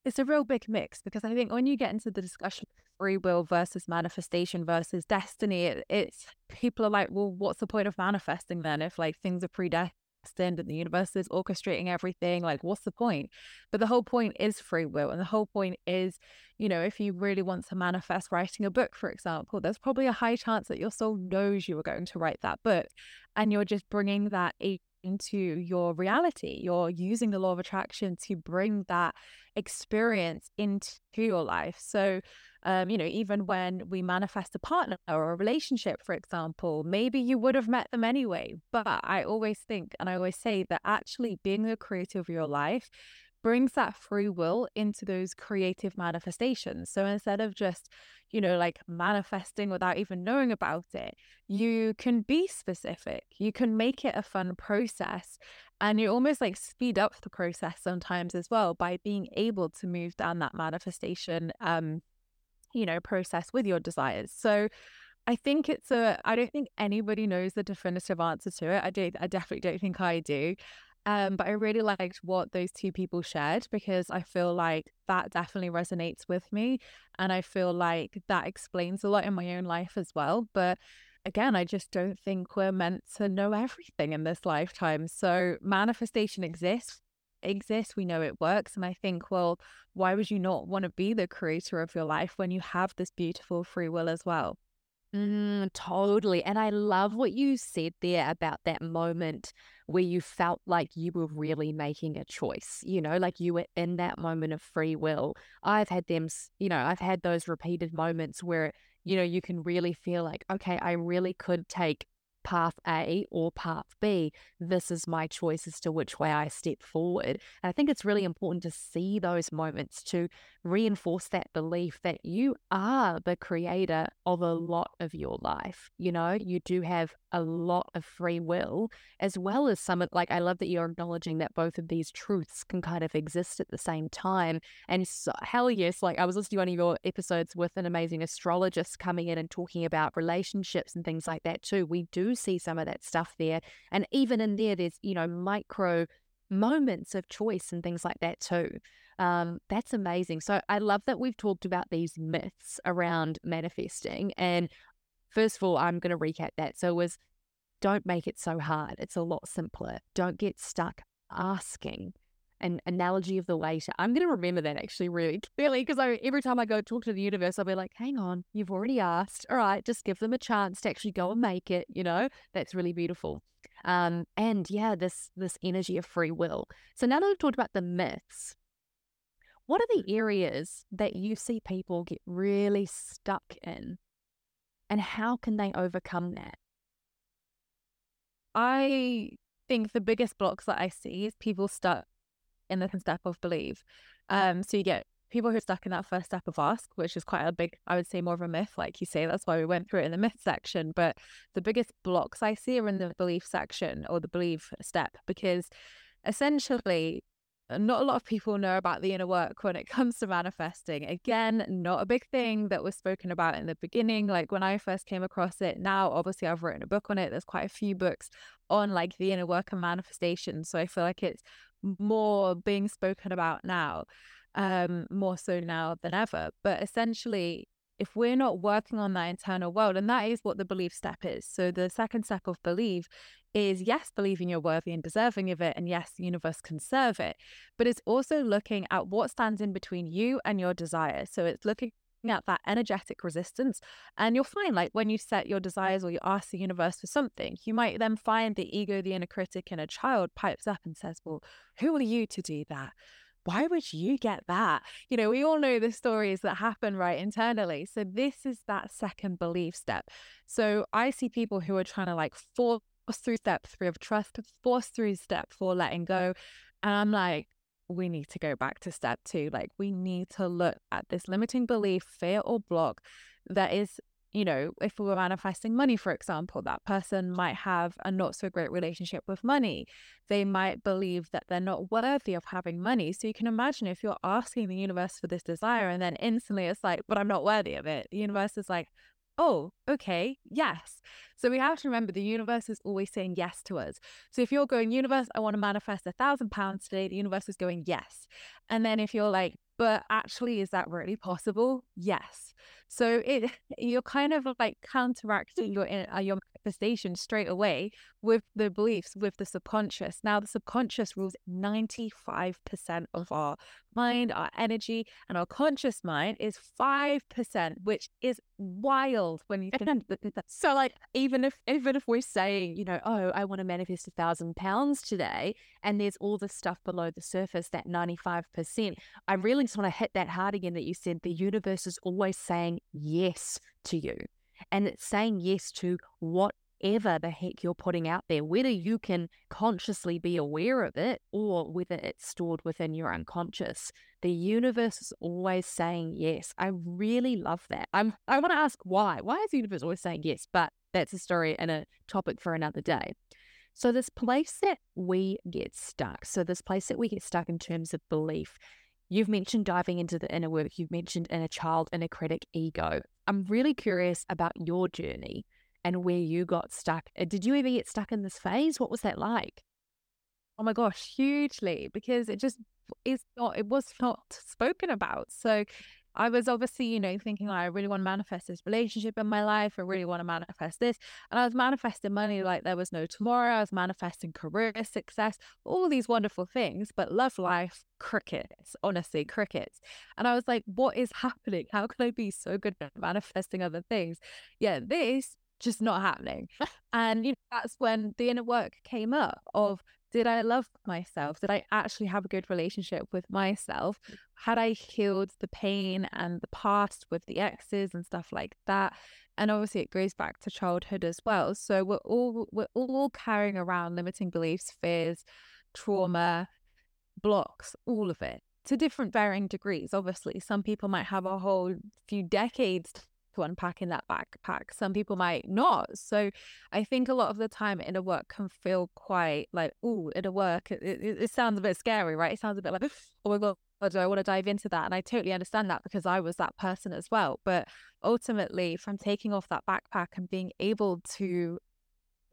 it's a real big mix because I think when you get into the discussion free will versus manifestation versus destiny, it, it's people are like, well, what's the point of manifesting then if like things are predestined and the universe is orchestrating everything? Like, what's the point? But the whole point is free will. And the whole point is, you know, if you really want to manifest writing a book, for example, there's probably a high chance that your soul knows you are going to write that book and you're just bringing that into your reality. You're using the law of attraction to bring that experience into your life. So, um, you know, even when we manifest a partner or a relationship, for example, maybe you would have met them anyway. But I always think, and I always say that actually being the creator of your life brings that free will into those creative manifestations. So instead of just, you know, like manifesting without even knowing about it, you can be specific. You can make it a fun process. And you almost like speed up the process sometimes as well by being able to move down that manifestation um, you know, process with your desires. So I think it's a I don't think anybody knows the definitive answer to it. I do I definitely don't think I do. Um, but I really liked what those two people shared because I feel like that definitely resonates with me. And I feel like that explains a lot in my own life as well. But again, I just don't think we're meant to know everything in this lifetime. So manifestation exists exists we know it works and i think well why would you not want to be the creator of your life when you have this beautiful free will as well Mm, totally. And I love what you said there about that moment where you felt like you were really making a choice, you know, like you were in that moment of free will. I've had them, you know, I've had those repeated moments where, you know, you can really feel like, okay, I really could take path A or path B. This is my choice as to which way I step forward. And I think it's really important to see those moments to reinforce that belief that you are the creator of a mm. lot of your life. You know, you do have a lot of free will, as well as some, like, I love that you're acknowledging that both of these truths can kind of exist at the same time. And so, hell yes, like, I was listening to one of your episodes with an amazing astrologist coming in and talking about relationships and things like that too. We do see some of that stuff there. And even in there, there's, you know, micro moments of choice and things like that too. Um, that's amazing. So I love that we've talked about these myths around manifesting. And first of all, I'm going to recap that. So it was don't make it so hard. It's a lot simpler. Don't get stuck asking. An analogy of the waiter. I'm going to remember that actually really clearly because every time I go talk to the universe, I'll be like, hang on, you've already asked. All right, just give them a chance to actually go and make it. You know, that's really beautiful. Um, and yeah, this this energy of free will. So now that we've talked about the myths, what are the areas that you see people get really stuck in? And how can they overcome that? I think the biggest blocks that I see is people stuck in the step of believe. Um, so you get people who are stuck in that first step of ask, which is quite a big, I would say, more of a myth, like you say. That's why we went through it in the myth section. But the biggest blocks I see are in the belief section or the belief step, because essentially not a lot of people know about the inner work when it comes to manifesting. Again, not a big thing that was spoken about in the beginning. Like when I first came across it, now obviously I've written a book on it. There's quite a few books on like the inner work and manifestation. So I feel like it's more being spoken about now, um, more so now than ever. But essentially, if we're not working on that internal world, and that is what the belief step is. So the second step of belief is yes, believing you're worthy and deserving of it, and yes, the universe can serve it, but it's also looking at what stands in between you and your desire. So it's looking at that energetic resistance. And you'll find, like, when you set your desires or you ask the universe for something, you might then find the ego, the inner critic, and a child pipes up and says, Well, who are you to do that? Why would you get that? You know, we all know the stories that happen right internally. So, this is that second belief step. So, I see people who are trying to like force through step three of trust, force through step four, letting go. And I'm like, we need to go back to step two. Like, we need to look at this limiting belief, fear, or block that is, you know, if we were manifesting money, for example, that person might have a not so great relationship with money. They might believe that they're not worthy of having money. So you can imagine if you're asking the universe for this desire and then instantly it's like, but I'm not worthy of it. The universe is like, oh, okay, yes. So we have to remember the universe is always saying yes to us. So if you're going, universe, I want to manifest a thousand pounds today, the universe is going yes. And then if you're like, but actually, is that really possible? Yes. So it you're kind of like counteracting your uh, your manifestation straight away with the beliefs, with the subconscious. Now, the subconscious rules 95% of our mind, our energy, and our conscious mind is 5%, which is wild when you. So, like, even if even if we're saying, you know, oh, I want to manifest a thousand pounds today, and there's all the stuff below the surface, that 95%, I really just want to hit that hard again that you said the universe is always saying yes to you. And it's saying yes to what whatever the heck you're putting out there, whether you can consciously be aware of it or whether it's stored within your unconscious. The universe is always saying yes. I really love that. I'm I want to ask why. Why is the universe always saying yes? But that's a story and a topic for another day. So this place that we get stuck, so this place that we get stuck in terms of belief, You've mentioned diving into the inner work. You've mentioned inner child, inner critic, ego. I'm really curious about your journey and where you got stuck. Uh, did you ever get stuck in this phase? What was that like? Oh my gosh, hugely, because it just is not, it was not spoken about. So I was obviously, you know, thinking like, I really want to manifest this relationship in my life. I really want to manifest this. And I was manifesting money like there was no tomorrow. I was manifesting career success, all these wonderful things, but love life, crickets, honestly, crickets. And I was like, what is happening? How can I be so good at manifesting other things? Yeah, this just not happening. and you know, that's when the inner work came up of did I love myself? Did I actually have a good relationship with myself? Had I healed the pain and the past with the exes and stuff like that? And obviously it goes back to childhood as well. So we're all we're all carrying around limiting beliefs, fears, trauma, blocks, all of it to different varying degrees. Obviously, some people might have a whole few decades to unpack in that backpack. Some people might not. So I think a lot of the time inner work can feel quite like, oh, inner work. It, it, it, sounds a bit scary, right? It sounds a bit like, oh my God, do I want to dive into that? And I totally understand that because I was that person as well. But ultimately, from taking off that backpack and being able to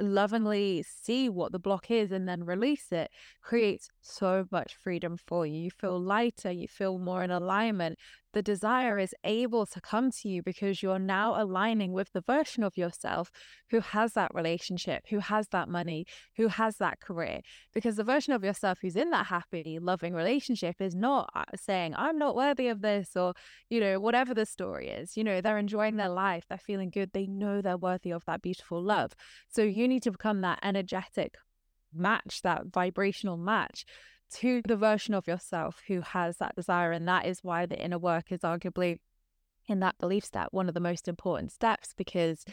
lovingly see what the block is and then release it creates so much freedom for you. You feel lighter, you feel more in alignment, the desire is able to come to you because you're now aligning with the version of yourself who has that relationship, who has that money, who has that career. Because the version of yourself who's in that happy, loving relationship is not uh, saying, I'm not worthy of this, or, you know, whatever the story is. You know, they're enjoying their life, they're feeling good, they know they're worthy of that beautiful love. So you need to become that energetic match, that vibrational match to the version of yourself who has that desire. And that is why the inner work is arguably in that belief step one of the most important steps because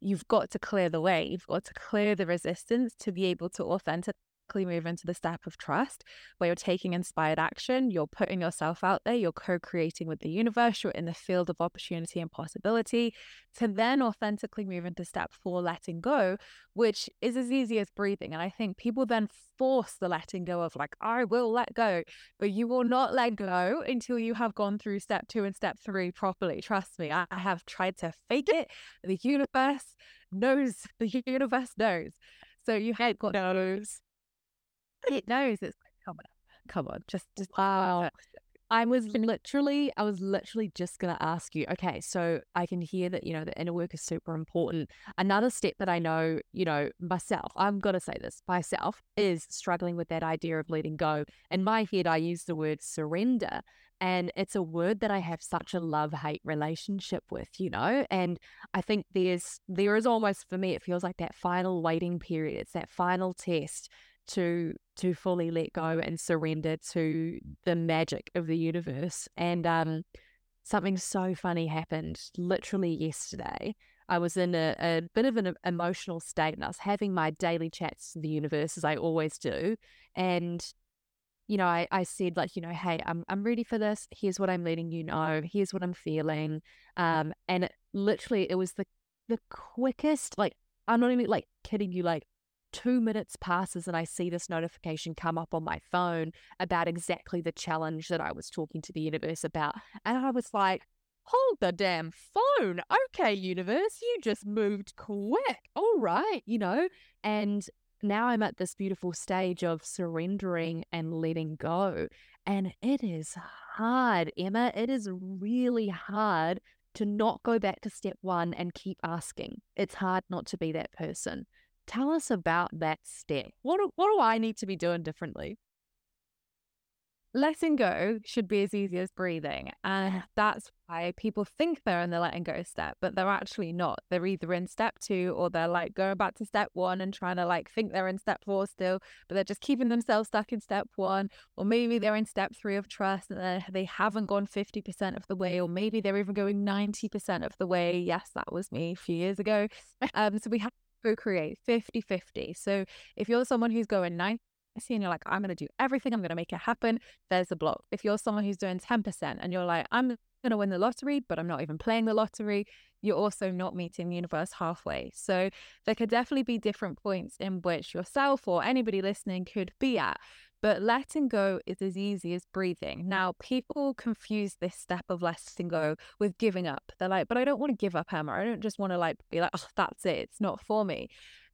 you've got to clear the way, you've got to clear the resistance to be able to authentically move into the step of trust where you're taking inspired action, you're putting yourself out there, you're co creating with the universe, you're in the field of opportunity and possibility, to then authentically move into step four, letting go, which is as easy as breathing. And I think people then force the letting go of, like, I will let go, but you will not let go until you have gone through step two and step three properly. Trust me, I have tried to fake it. The universe knows, the universe knows. So you had got knows it knows it's like, come on, come on, just, just wow. I was literally, I was literally just going to ask you, okay, so I can hear that, you know, the inner work is super important. Another step that I know, you know, myself, I'm going to say this myself, is struggling with that idea of letting go. In my head, I use the word surrender. And it's a word that I have such a love hate relationship with, you know? And I think there's, there is almost for me, it feels like that final waiting period. It's that final test to to fully let go and surrender to the magic of the universe. And um, something so funny happened literally yesterday. I was in a, a bit of an emotional state and I was having my daily chats to the universe as I always do. And, you know, I, I said like, you know, hey, I'm I'm ready for this. Here's what I'm letting you know. Here's what I'm feeling. Um, and it, literally it was the the quickest, like I'm not even like kidding you, like two minutes passes and I see this notification come up on my phone about exactly the challenge that I was talking to the universe about. And I was like, hold the damn phone. Okay, universe, you just moved quick. All right, you know? And now I'm at this beautiful stage of surrendering and letting go. And it is hard, Emma. It is really hard to not go back to step one and keep asking. It's hard not to be that person. Tell us about that step. What do, what do I need to be doing differently? Letting go should be as easy as breathing. And that's why people think they're in the letting go step, but they're actually not. They're either in step two or they're like going back to step one and trying to like think they're in step four still, but they're just keeping themselves stuck in step one. Or maybe they're in step three of trust and they haven't gone 50% of the way, or maybe they're even going 90% of the way. Yes, that was me a few years ago. Um, so we have co-create 50-50. So if you're someone who's going 90 and you're like, I'm going to do everything, I'm going to make it happen, there's a block. If you're someone who's doing 10% and you're like, I'm going to win the lottery, but I'm not even playing the lottery, you're also not meeting the universe halfway. So there could definitely be different points in which yourself or anybody listening could be at. But letting go is as easy as breathing. Now, people confuse this step of letting go with giving up. They're like, but I don't want to give up, Emma. I don't just want to like be like, oh, that's it. It's not for me.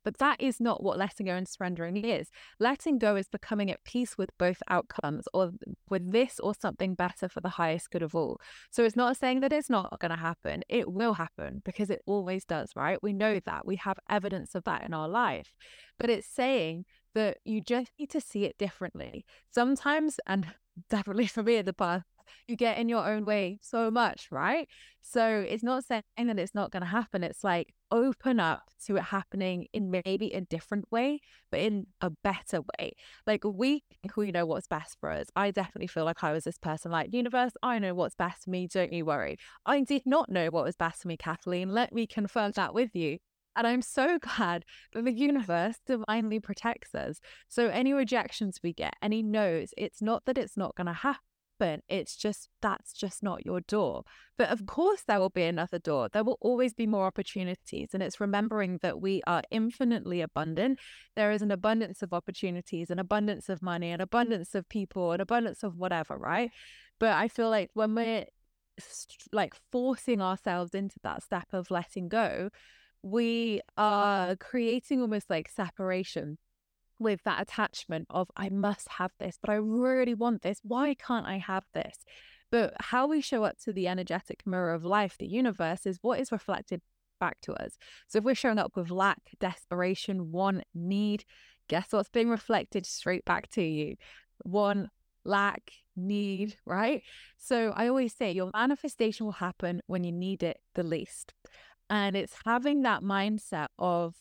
But that is not what letting go and surrendering is. Letting go is becoming at peace with both outcomes or with this or something better for the highest good of all. So it's not saying that it's not going to happen. It will happen because it always does, right? We know that. We have evidence of that in our life. But it's saying that you just need to see it differently. Sometimes, and definitely for me in the past, you get in your own way so much, right? So it's not saying that it's not going to happen. It's like open up to it happening in maybe a different way, but in a better way. Like we we know what's best for us. I definitely feel like I was this person like, universe, I know what's best for me. Don't you worry. I did not know what was best for me, Kathleen. Let me confirm that with you. And I'm so glad that the universe divinely protects us. So any rejections we get, any no's, it's not that it's not going to happen open. It's just that's just not your door. But of course, there will be another door. There will always be more opportunities. And it's remembering that we are infinitely abundant. There is an abundance of opportunities, an abundance of money, an abundance of people, an abundance of whatever, right? But I feel like when we're like forcing ourselves into that step of letting go, we are creating almost like separation with that attachment of I must have this, but I really want this. Why can't I have this? But how we show up to the energetic mirror of life, the universe, is what is reflected back to us. So if we're showing up with lack, desperation, want, need, guess what's being reflected straight back to you? One, lack, need, right? So I always say your manifestation will happen when you need it the least. And it's having that mindset of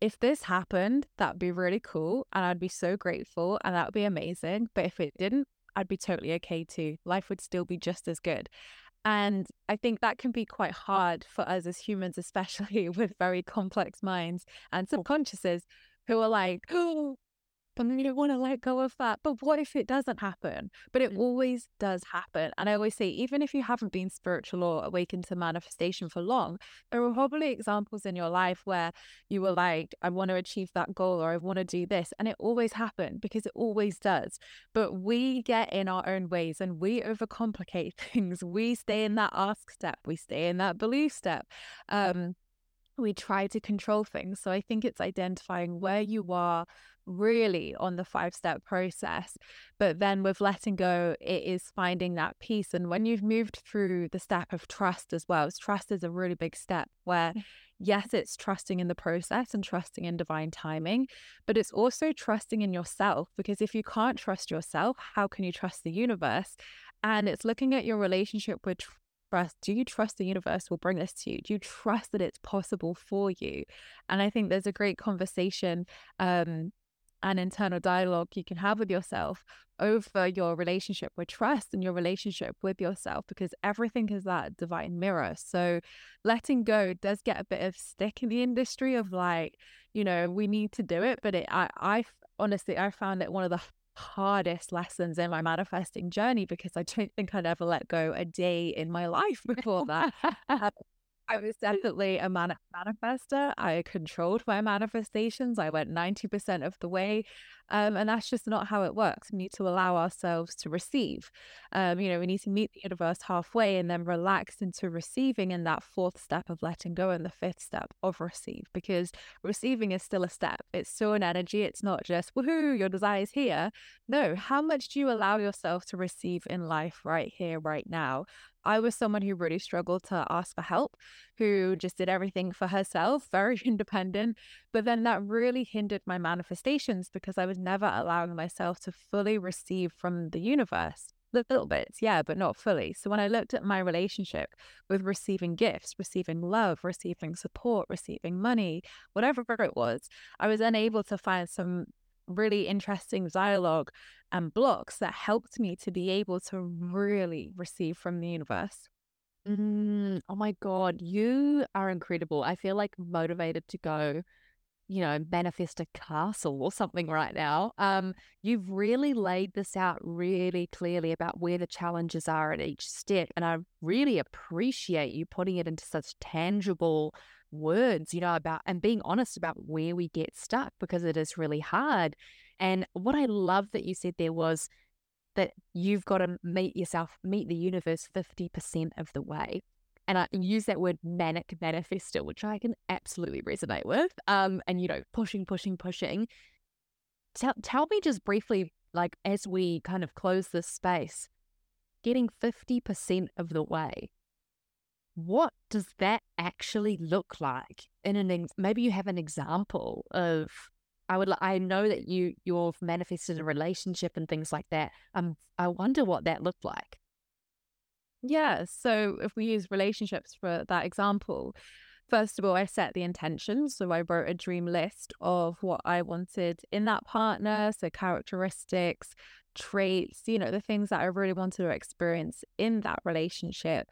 if this happened, that'd be really cool. And I'd be so grateful and that would be amazing. But if it didn't, I'd be totally okay too. Life would still be just as good. And I think that can be quite hard for us as humans, especially with very complex minds and subconsciouses who are like, oh, but you don't want to let go of that. But what if it doesn't happen? But it always does happen. And I always say, even if you haven't been spiritual or awakened to manifestation for long, there are probably examples in your life where you were like, I want to achieve that goal or I want to do this. And it always happened because it always does. But we get in our own ways and we overcomplicate things. We stay in that ask step, we stay in that belief step. Um, we try to control things. So I think it's identifying where you are really on the five step process. But then with letting go, it is finding that peace. And when you've moved through the step of trust as well, trust is a really big step where, mm. yes, it's trusting in the process and trusting in divine timing, but it's also trusting in yourself. Because if you can't trust yourself, how can you trust the universe? And it's looking at your relationship with trust? Do you trust the universe will bring this to you? Do you trust that it's possible for you? And I think there's a great conversation um, an internal dialogue you can have with yourself over your relationship with trust and your relationship with yourself because everything is that divine mirror. So letting go does get a bit of stick in the industry of like, you know, we need to do it. But it, I, I honestly, I found it one of the hardest lessons in my manifesting journey because I don't think I'd ever let go a day in my life before that. I was definitely a man- manifester. I controlled my manifestations. I went 90% of the way. Um, and that's just not how it works. We need to allow ourselves to receive. Um, you know, we need to meet the universe halfway and then relax into receiving in that fourth step of letting go and the fifth step of receive because receiving is still a step. It's still an energy. It's not just, woohoo, your desire is here. No, how much do you allow yourself to receive in life right here, right now? I was someone who really struggled to ask for help, who just did everything for herself, very independent. But then that really hindered my manifestations because I was never allowing myself to fully receive from the universe. Little bits, yeah, but not fully. So when I looked at my relationship with receiving gifts, receiving love, receiving support, receiving money, whatever it was, I was unable to find some really interesting dialogue and blocks that helped me to be able to really receive from the universe. Mm, oh my God, you are incredible. I feel like motivated to go, you know, manifest a castle or something right now. Um, you've really laid this out really clearly about where the challenges are at each step. And I really appreciate you putting it into such tangible words, you know, about and being honest about where we get stuck because it is really hard. And what I love that you said there was that you've got to meet yourself, meet the universe 50% of the way. and I use that word manic manifester, which I can absolutely resonate with. Um, and you know, pushing, pushing, pushing. Tell tell me just briefly, like as we kind of close this space, getting fifty percent of the way. What does that actually look like? In an maybe you have an example of I would I know that you you've manifested a relationship and things like that. Um, I wonder what that looked like. Yeah. So if we use relationships for that example, first of all, I set the intention. So I wrote a dream list of what I wanted in that partner. So characteristics, traits, you know, the things that I really wanted to experience in that relationship.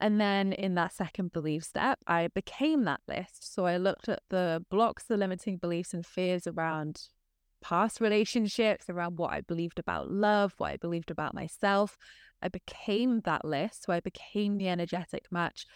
And then in that second belief step, I became that list. So I looked at the blocks, the limiting beliefs and fears around past relationships, around what I believed about love, what I believed about myself. I became that list. So I became the energetic match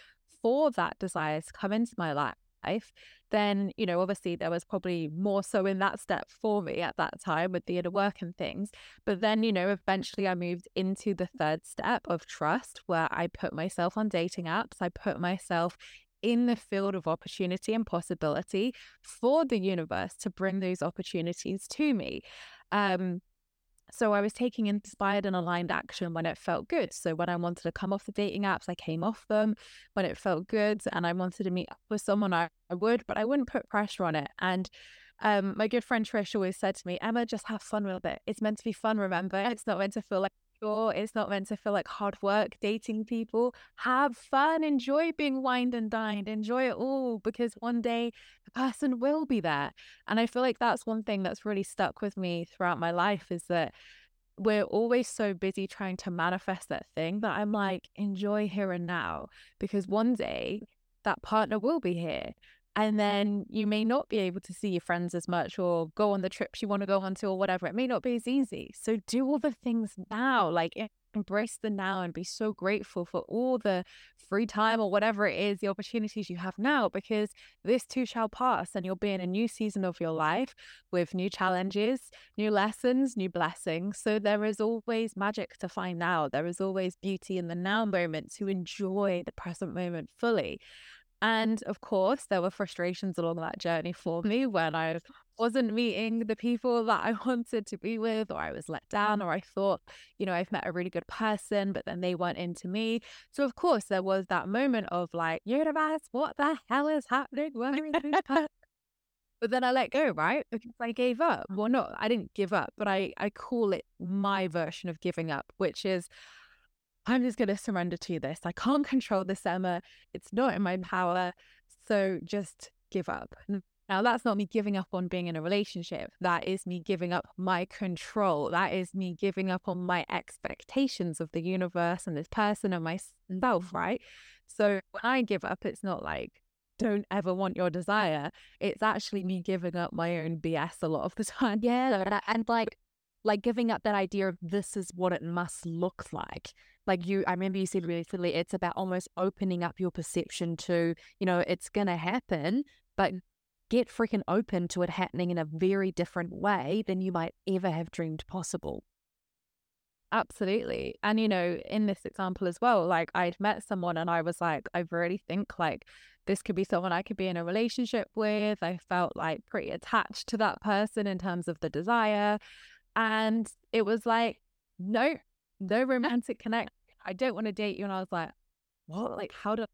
for that desire to come into my life life, then, you know, obviously there was probably more so in that step for me at that time with the inner work and things. But then, you know, eventually I moved into the third step of trust where I put myself on dating apps, I put myself in the field of opportunity and possibility for the universe to bring those opportunities to me. Um, so I was taking inspired and aligned action when it felt good. So when I wanted to come off the dating apps, I came off them when it felt good and I wanted to meet up with someone, I, I would, but I wouldn't put pressure on it. And um, my good friend Trish always said to me, Emma, just have fun with it. It's meant to be fun, remember? It's not meant to feel like chore. It's not meant to feel like hard work dating people. Have fun, enjoy being wined and dined, enjoy it all because one day the person will be there. And I feel like that's one thing that's really stuck with me throughout my life is that we're always so busy trying to manifest that thing that I'm like, enjoy here and now because one day that partner will be here and then you may not be able to see your friends as much or go on the trips you want to go on to or whatever. It may not be as easy. So do all the things now, like embrace the now and be so grateful for all the free time or whatever it is, the opportunities you have now, because this too shall pass and you'll be in a new season of your life with new challenges, new lessons, new blessings. So there is always magic to find now. There is always beauty in the now moment to enjoy the present moment fully. And of course, there were frustrations along that journey for me when I wasn't meeting the people that I wanted to be with, or I was let down, or I thought, you know, I've met a really good person, but then they weren't into me. So, of course, there was that moment of like, universe, what the hell is happening? Where is this person? But then I let go, right? Because I gave up. Well, not, I didn't give up, but I, I call it my version of giving up, which is I'm just going to surrender to this. I can't control this, Emma. It's not in my power. So just give up. Now, that's not me giving up on being in a relationship. That is me giving up my control. That is me giving up on my expectations of the universe and this person and myself, mm-hmm. right? So when I give up, it's not like, don't ever want your desire. It's actually me giving up my own BS a lot of the time. Yeah. And like, like giving up that idea of this is what it must look like like you i remember you said really clearly it's about almost opening up your perception to you know it's gonna happen but get freaking open to it happening in a very different way than you might ever have dreamed possible absolutely and you know in this example as well like i'd met someone and i was like i really think like this could be someone I could be in a relationship with. I felt like pretty attached to that person in terms of the desire. And it was like, no, no romantic connect. I don't want to date you. And I was like, what? Like, how do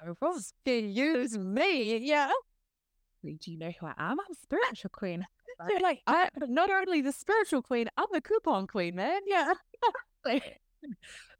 so wrong? Use me. Yeah. Do you know who I am? I'm a spiritual queen. They're like, I'm not only the spiritual queen, I'm the coupon queen, man. Yeah.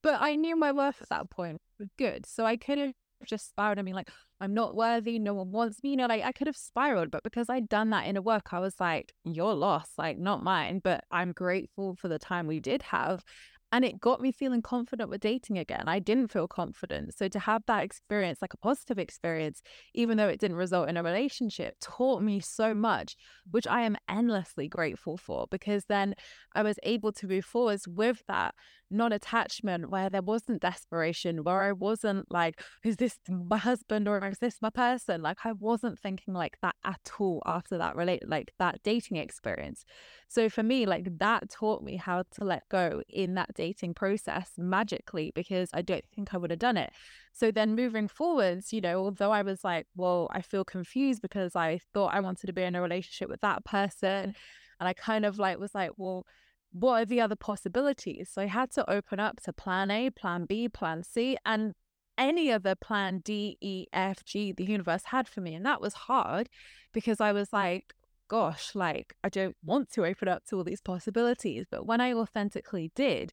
but I knew my worth at that point. Good. So I could have just spiraled and been like, I'm not worthy. No one wants me. You know, like I could have spiraled, but because I'd done that inner work, I was like, you're lost, like not mine. But I'm grateful for the time we did have. And it got me feeling confident with dating again. I didn't feel confident. So to have that experience, like a positive experience, even though it didn't result in a relationship, taught me so much, which I am endlessly grateful for because then I was able to move forwards with that non attachment where there wasn't desperation, where I wasn't like, is this my husband or is this my person? Like I wasn't thinking like that at all after that relate like that dating experience. So for me, like that taught me how to let go in that dating initiating process magically because I don't think I would have done it. So then moving forwards, you know, although I was like, well, I feel confused because I thought I wanted to be in a relationship with that person. And I kind of like was like, well, what are the other possibilities? So I had to open up to plan A, plan B, plan C, and any other plan D, E, F, G the universe had for me. And that was hard because I was mm. like, gosh, like I don't want to open up to all these possibilities. But when I authentically did,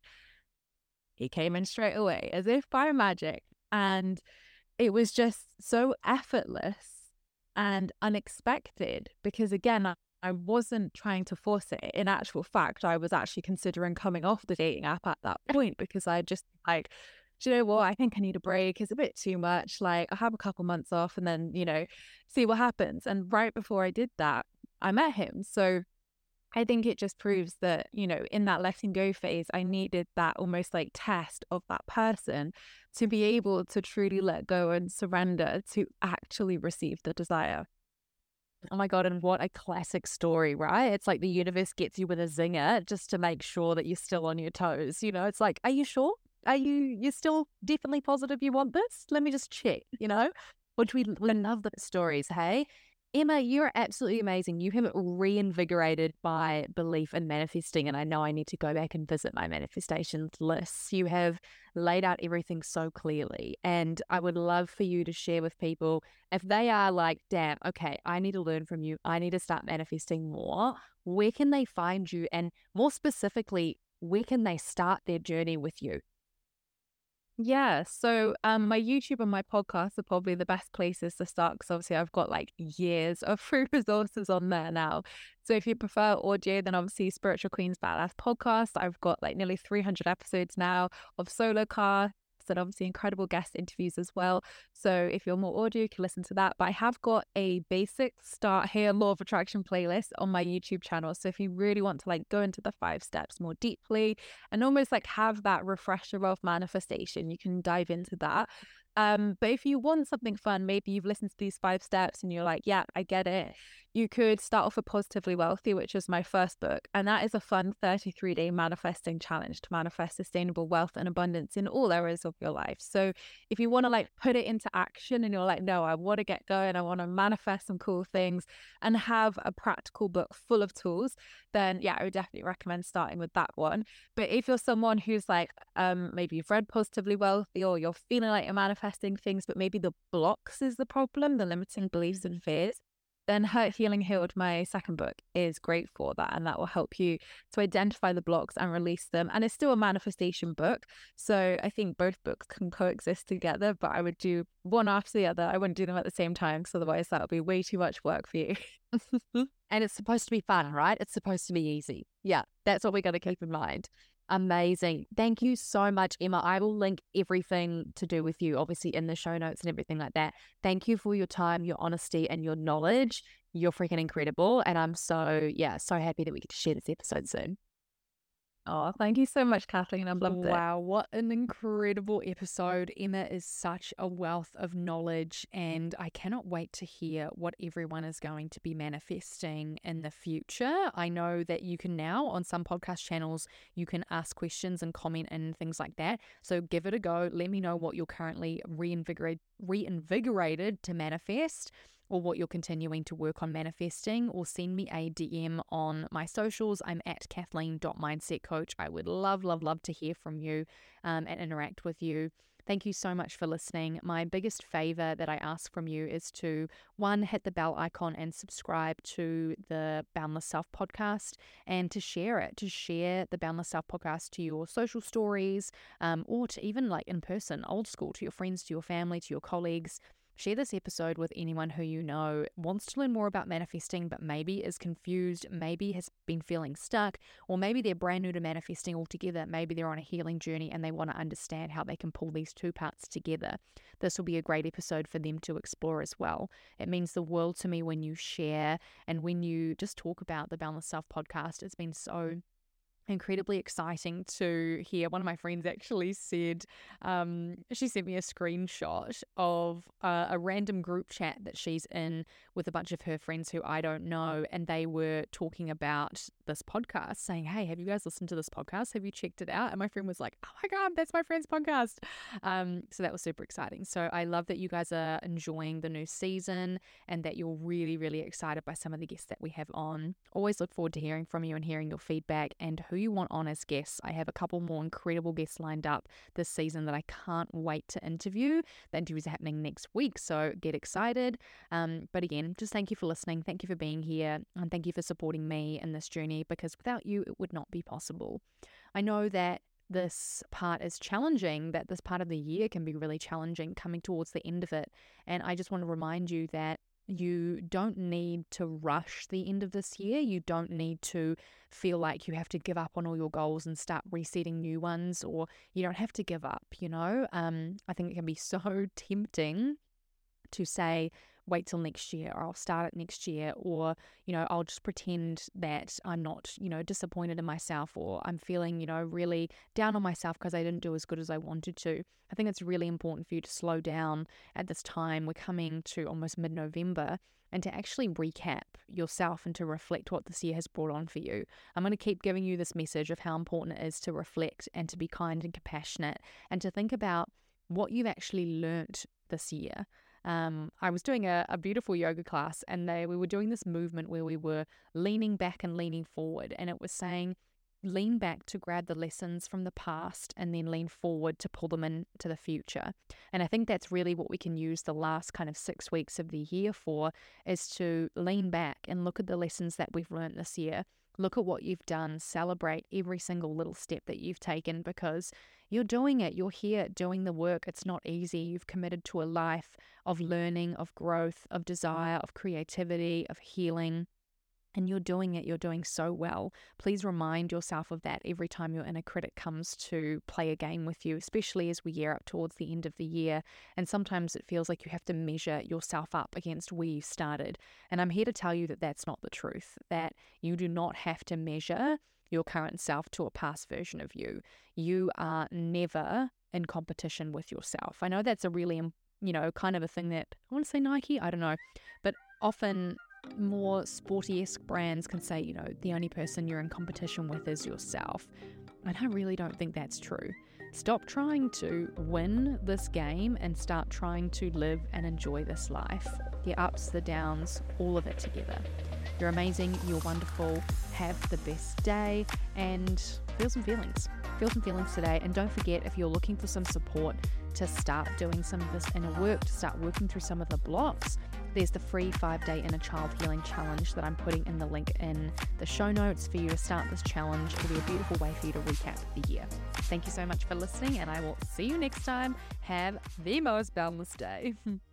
he came in straight away as if by magic. And it was just so effortless and unexpected because, again, I, I wasn't trying to force it. In actual fact, I was actually considering coming off the dating app at that point because I just like, do you know what? I think I need a break. It's a bit too much. Like, I have a couple months off and then, you know, see what happens. And right before I did that, I met him. So I think it just mm. proves that, you know, in that letting go phase, I needed that almost like test of that person to be able to truly let go and surrender to actually receive the desire. Oh my God, and what a classic story, right? It's like the universe gets you with a zinger just to make sure that you're still on your toes. You know, it's like, are you sure? Are you you're still definitely positive you want this? Let me just check, you know? Which we, we love the stories, hey? Emma, you're absolutely amazing. You have reinvigorated my belief in manifesting, and I know I need to go back and visit my manifestations lists. You have laid out everything so clearly, and I would love for you to share with people if they are like, damn, okay, I need to learn from you, I need to start manifesting more. Where can they find you? And more specifically, where can they start their journey with you? Yeah, so um, my YouTube and my podcast are probably the best places to start because obviously I've got like years of free resources on there now. So if you prefer audio, then obviously Spiritual Queens Badass podcast. I've got like nearly 300 episodes now of solo car and obviously incredible guest interviews as well. So if you're more audio, you can listen to that. But I have got a basic start here law of attraction playlist on my YouTube channel. So if you really want to like go into the five steps more deeply and almost like have that refresher of manifestation, you can dive into that. Um, but if you want something fun, maybe you've listened to these five steps and you're like, yeah, I get it. You could start off with Positively Wealthy, which is my first book. And that is a fun 33 day manifesting challenge to manifest sustainable wealth and abundance in all areas of your life. So if you want to like put it into action and you're like, no, I want to get going, I want to manifest some cool things and have a practical book full of tools, then yeah, I would definitely recommend starting with that one. But if you're someone who's like, um, maybe you've read Positively Wealthy or you're feeling like you're manifesting things, but maybe the blocks is the problem, the limiting beliefs and fears, then Hurt Healing Healed, my second book, is great for that. And that will help you to identify the blocks and release them. And it's still a manifestation book. So I think both books can coexist together, but I would do one after the other. I wouldn't do them at the same time because otherwise that would be way too much work for you. and it's supposed to be fun, right? It's supposed to be easy. Yeah, that's what we got to keep in mind. Amazing. Thank you so much, Emma. I will link everything to do with you, obviously, in the show notes and everything like that. Thank you for your time, your honesty, and your knowledge. You're freaking incredible. And I'm so, yeah, so happy that we get to share this episode soon. Oh, thank you so much, Kathleen. I've loved wow, it. Wow, what an incredible episode. Emma is such a wealth of knowledge, and I cannot wait to hear what everyone is going to be manifesting in the future. I know that you can now, on some podcast channels, you can ask questions and comment and things like that. So give it a go. Let me know what you're currently reinvigorated, reinvigorated to manifest or what you're continuing to work on manifesting, or send me a DM on my socials. I'm at kathleen.mindsetcoach. I would love, love, love to hear from you um, and interact with you. Thank you so much for listening. My biggest favor that I ask from you is to one, hit the bell icon and subscribe to the Boundless Self podcast and to share it, to share the Boundless Self podcast to your social stories um, or to even like in person, old school, to your friends, to your family, to your colleagues. Share this episode with anyone who you know wants to learn more about manifesting, but maybe is confused, maybe has been feeling stuck, or maybe they're brand new to manifesting altogether. Maybe they're on a healing journey and they want to understand how they can pull these two parts together. This will be a great episode for them to explore as well. It means the world to me when you share and when you just talk about the Boundless Self podcast. It's been so incredibly exciting to hear. One of my friends actually said, um, she sent me a screenshot of uh, a random group chat that she's in with a bunch of her friends who I don't know. And they were talking about this podcast, saying, Hey, have you guys listened to this podcast? Have you checked it out? And my friend was like, Oh my God, that's my friend's podcast. Um, so that was super exciting. So I love that you guys are enjoying the new season and that you're really, really excited by some of the guests that we have on. Always look forward to hearing from you and hearing your feedback and who you want on as guests. I have a couple more incredible guests lined up this season that I can't wait to interview. The interviews are happening next week, so get excited. Um, but again, just thank you for listening. Thank you for being here. And thank you for supporting me in this journey because without you, it would not be possible. I know that this part is challenging, that this part of the year can be really challenging coming towards the end of it. And I just want to remind you that you don't need to rush the end of this year. You don't need to feel like you have to give up on all your goals and start resetting new ones, or you don't have to give up, you know? Um, I think it can be so tempting to say, wait till next year or I'll start it next year or you know I'll just pretend that I'm not you know disappointed in myself or I'm feeling you know really down on myself because I didn't do as good as I wanted to. I think it's really important for you to slow down at this time. We're coming to almost mid-November and to actually recap yourself and to reflect what this year has brought on for you. I'm going to keep giving you this message of how important it is to reflect and to be kind and compassionate and to think about what you've actually learnt this year um, I was doing a, a beautiful yoga class and they we were doing this movement where we were leaning back and leaning forward and it was saying lean back to grab the lessons from the past and then lean forward to pull them into the future. And I think that's really what we can use the last kind of six weeks of the year for is to lean back and look at the lessons that we've learned this year Look at what you've done. Celebrate every single little step that you've taken because you're doing it. You're here doing the work. It's not easy. You've committed to a life of learning, of growth, of desire, of creativity, of healing and you're doing it, you're doing so well. Please remind yourself of that every time your inner critic comes to play a game with you, especially as we gear up towards the end of the year. And sometimes it feels like you have to measure yourself up against where you started. And I'm here to tell you that that's not the truth, that you do not have to measure your current self to a past version of you. You are never in competition with yourself. I know that's a really, you know, kind of a thing that I want to say Nike, I don't know, but often more sporty esque brands can say, you know, the only person you're in competition with is yourself. And I really don't think that's true. Stop trying to win this game and start trying to live and enjoy this life. The ups, the downs, all of it together. You're amazing, you're wonderful. Have the best day and feel some feelings. Feel some feelings today. And don't forget if you're looking for some support to start doing some of this inner work, to start working through some of the blocks, there's the free five day inner child healing challenge that I'm putting in the link in the show notes for you to start this challenge. It'll be a beautiful way for you to recap the year. Thank you so much for listening, and I will see you next time. Have the most boundless day.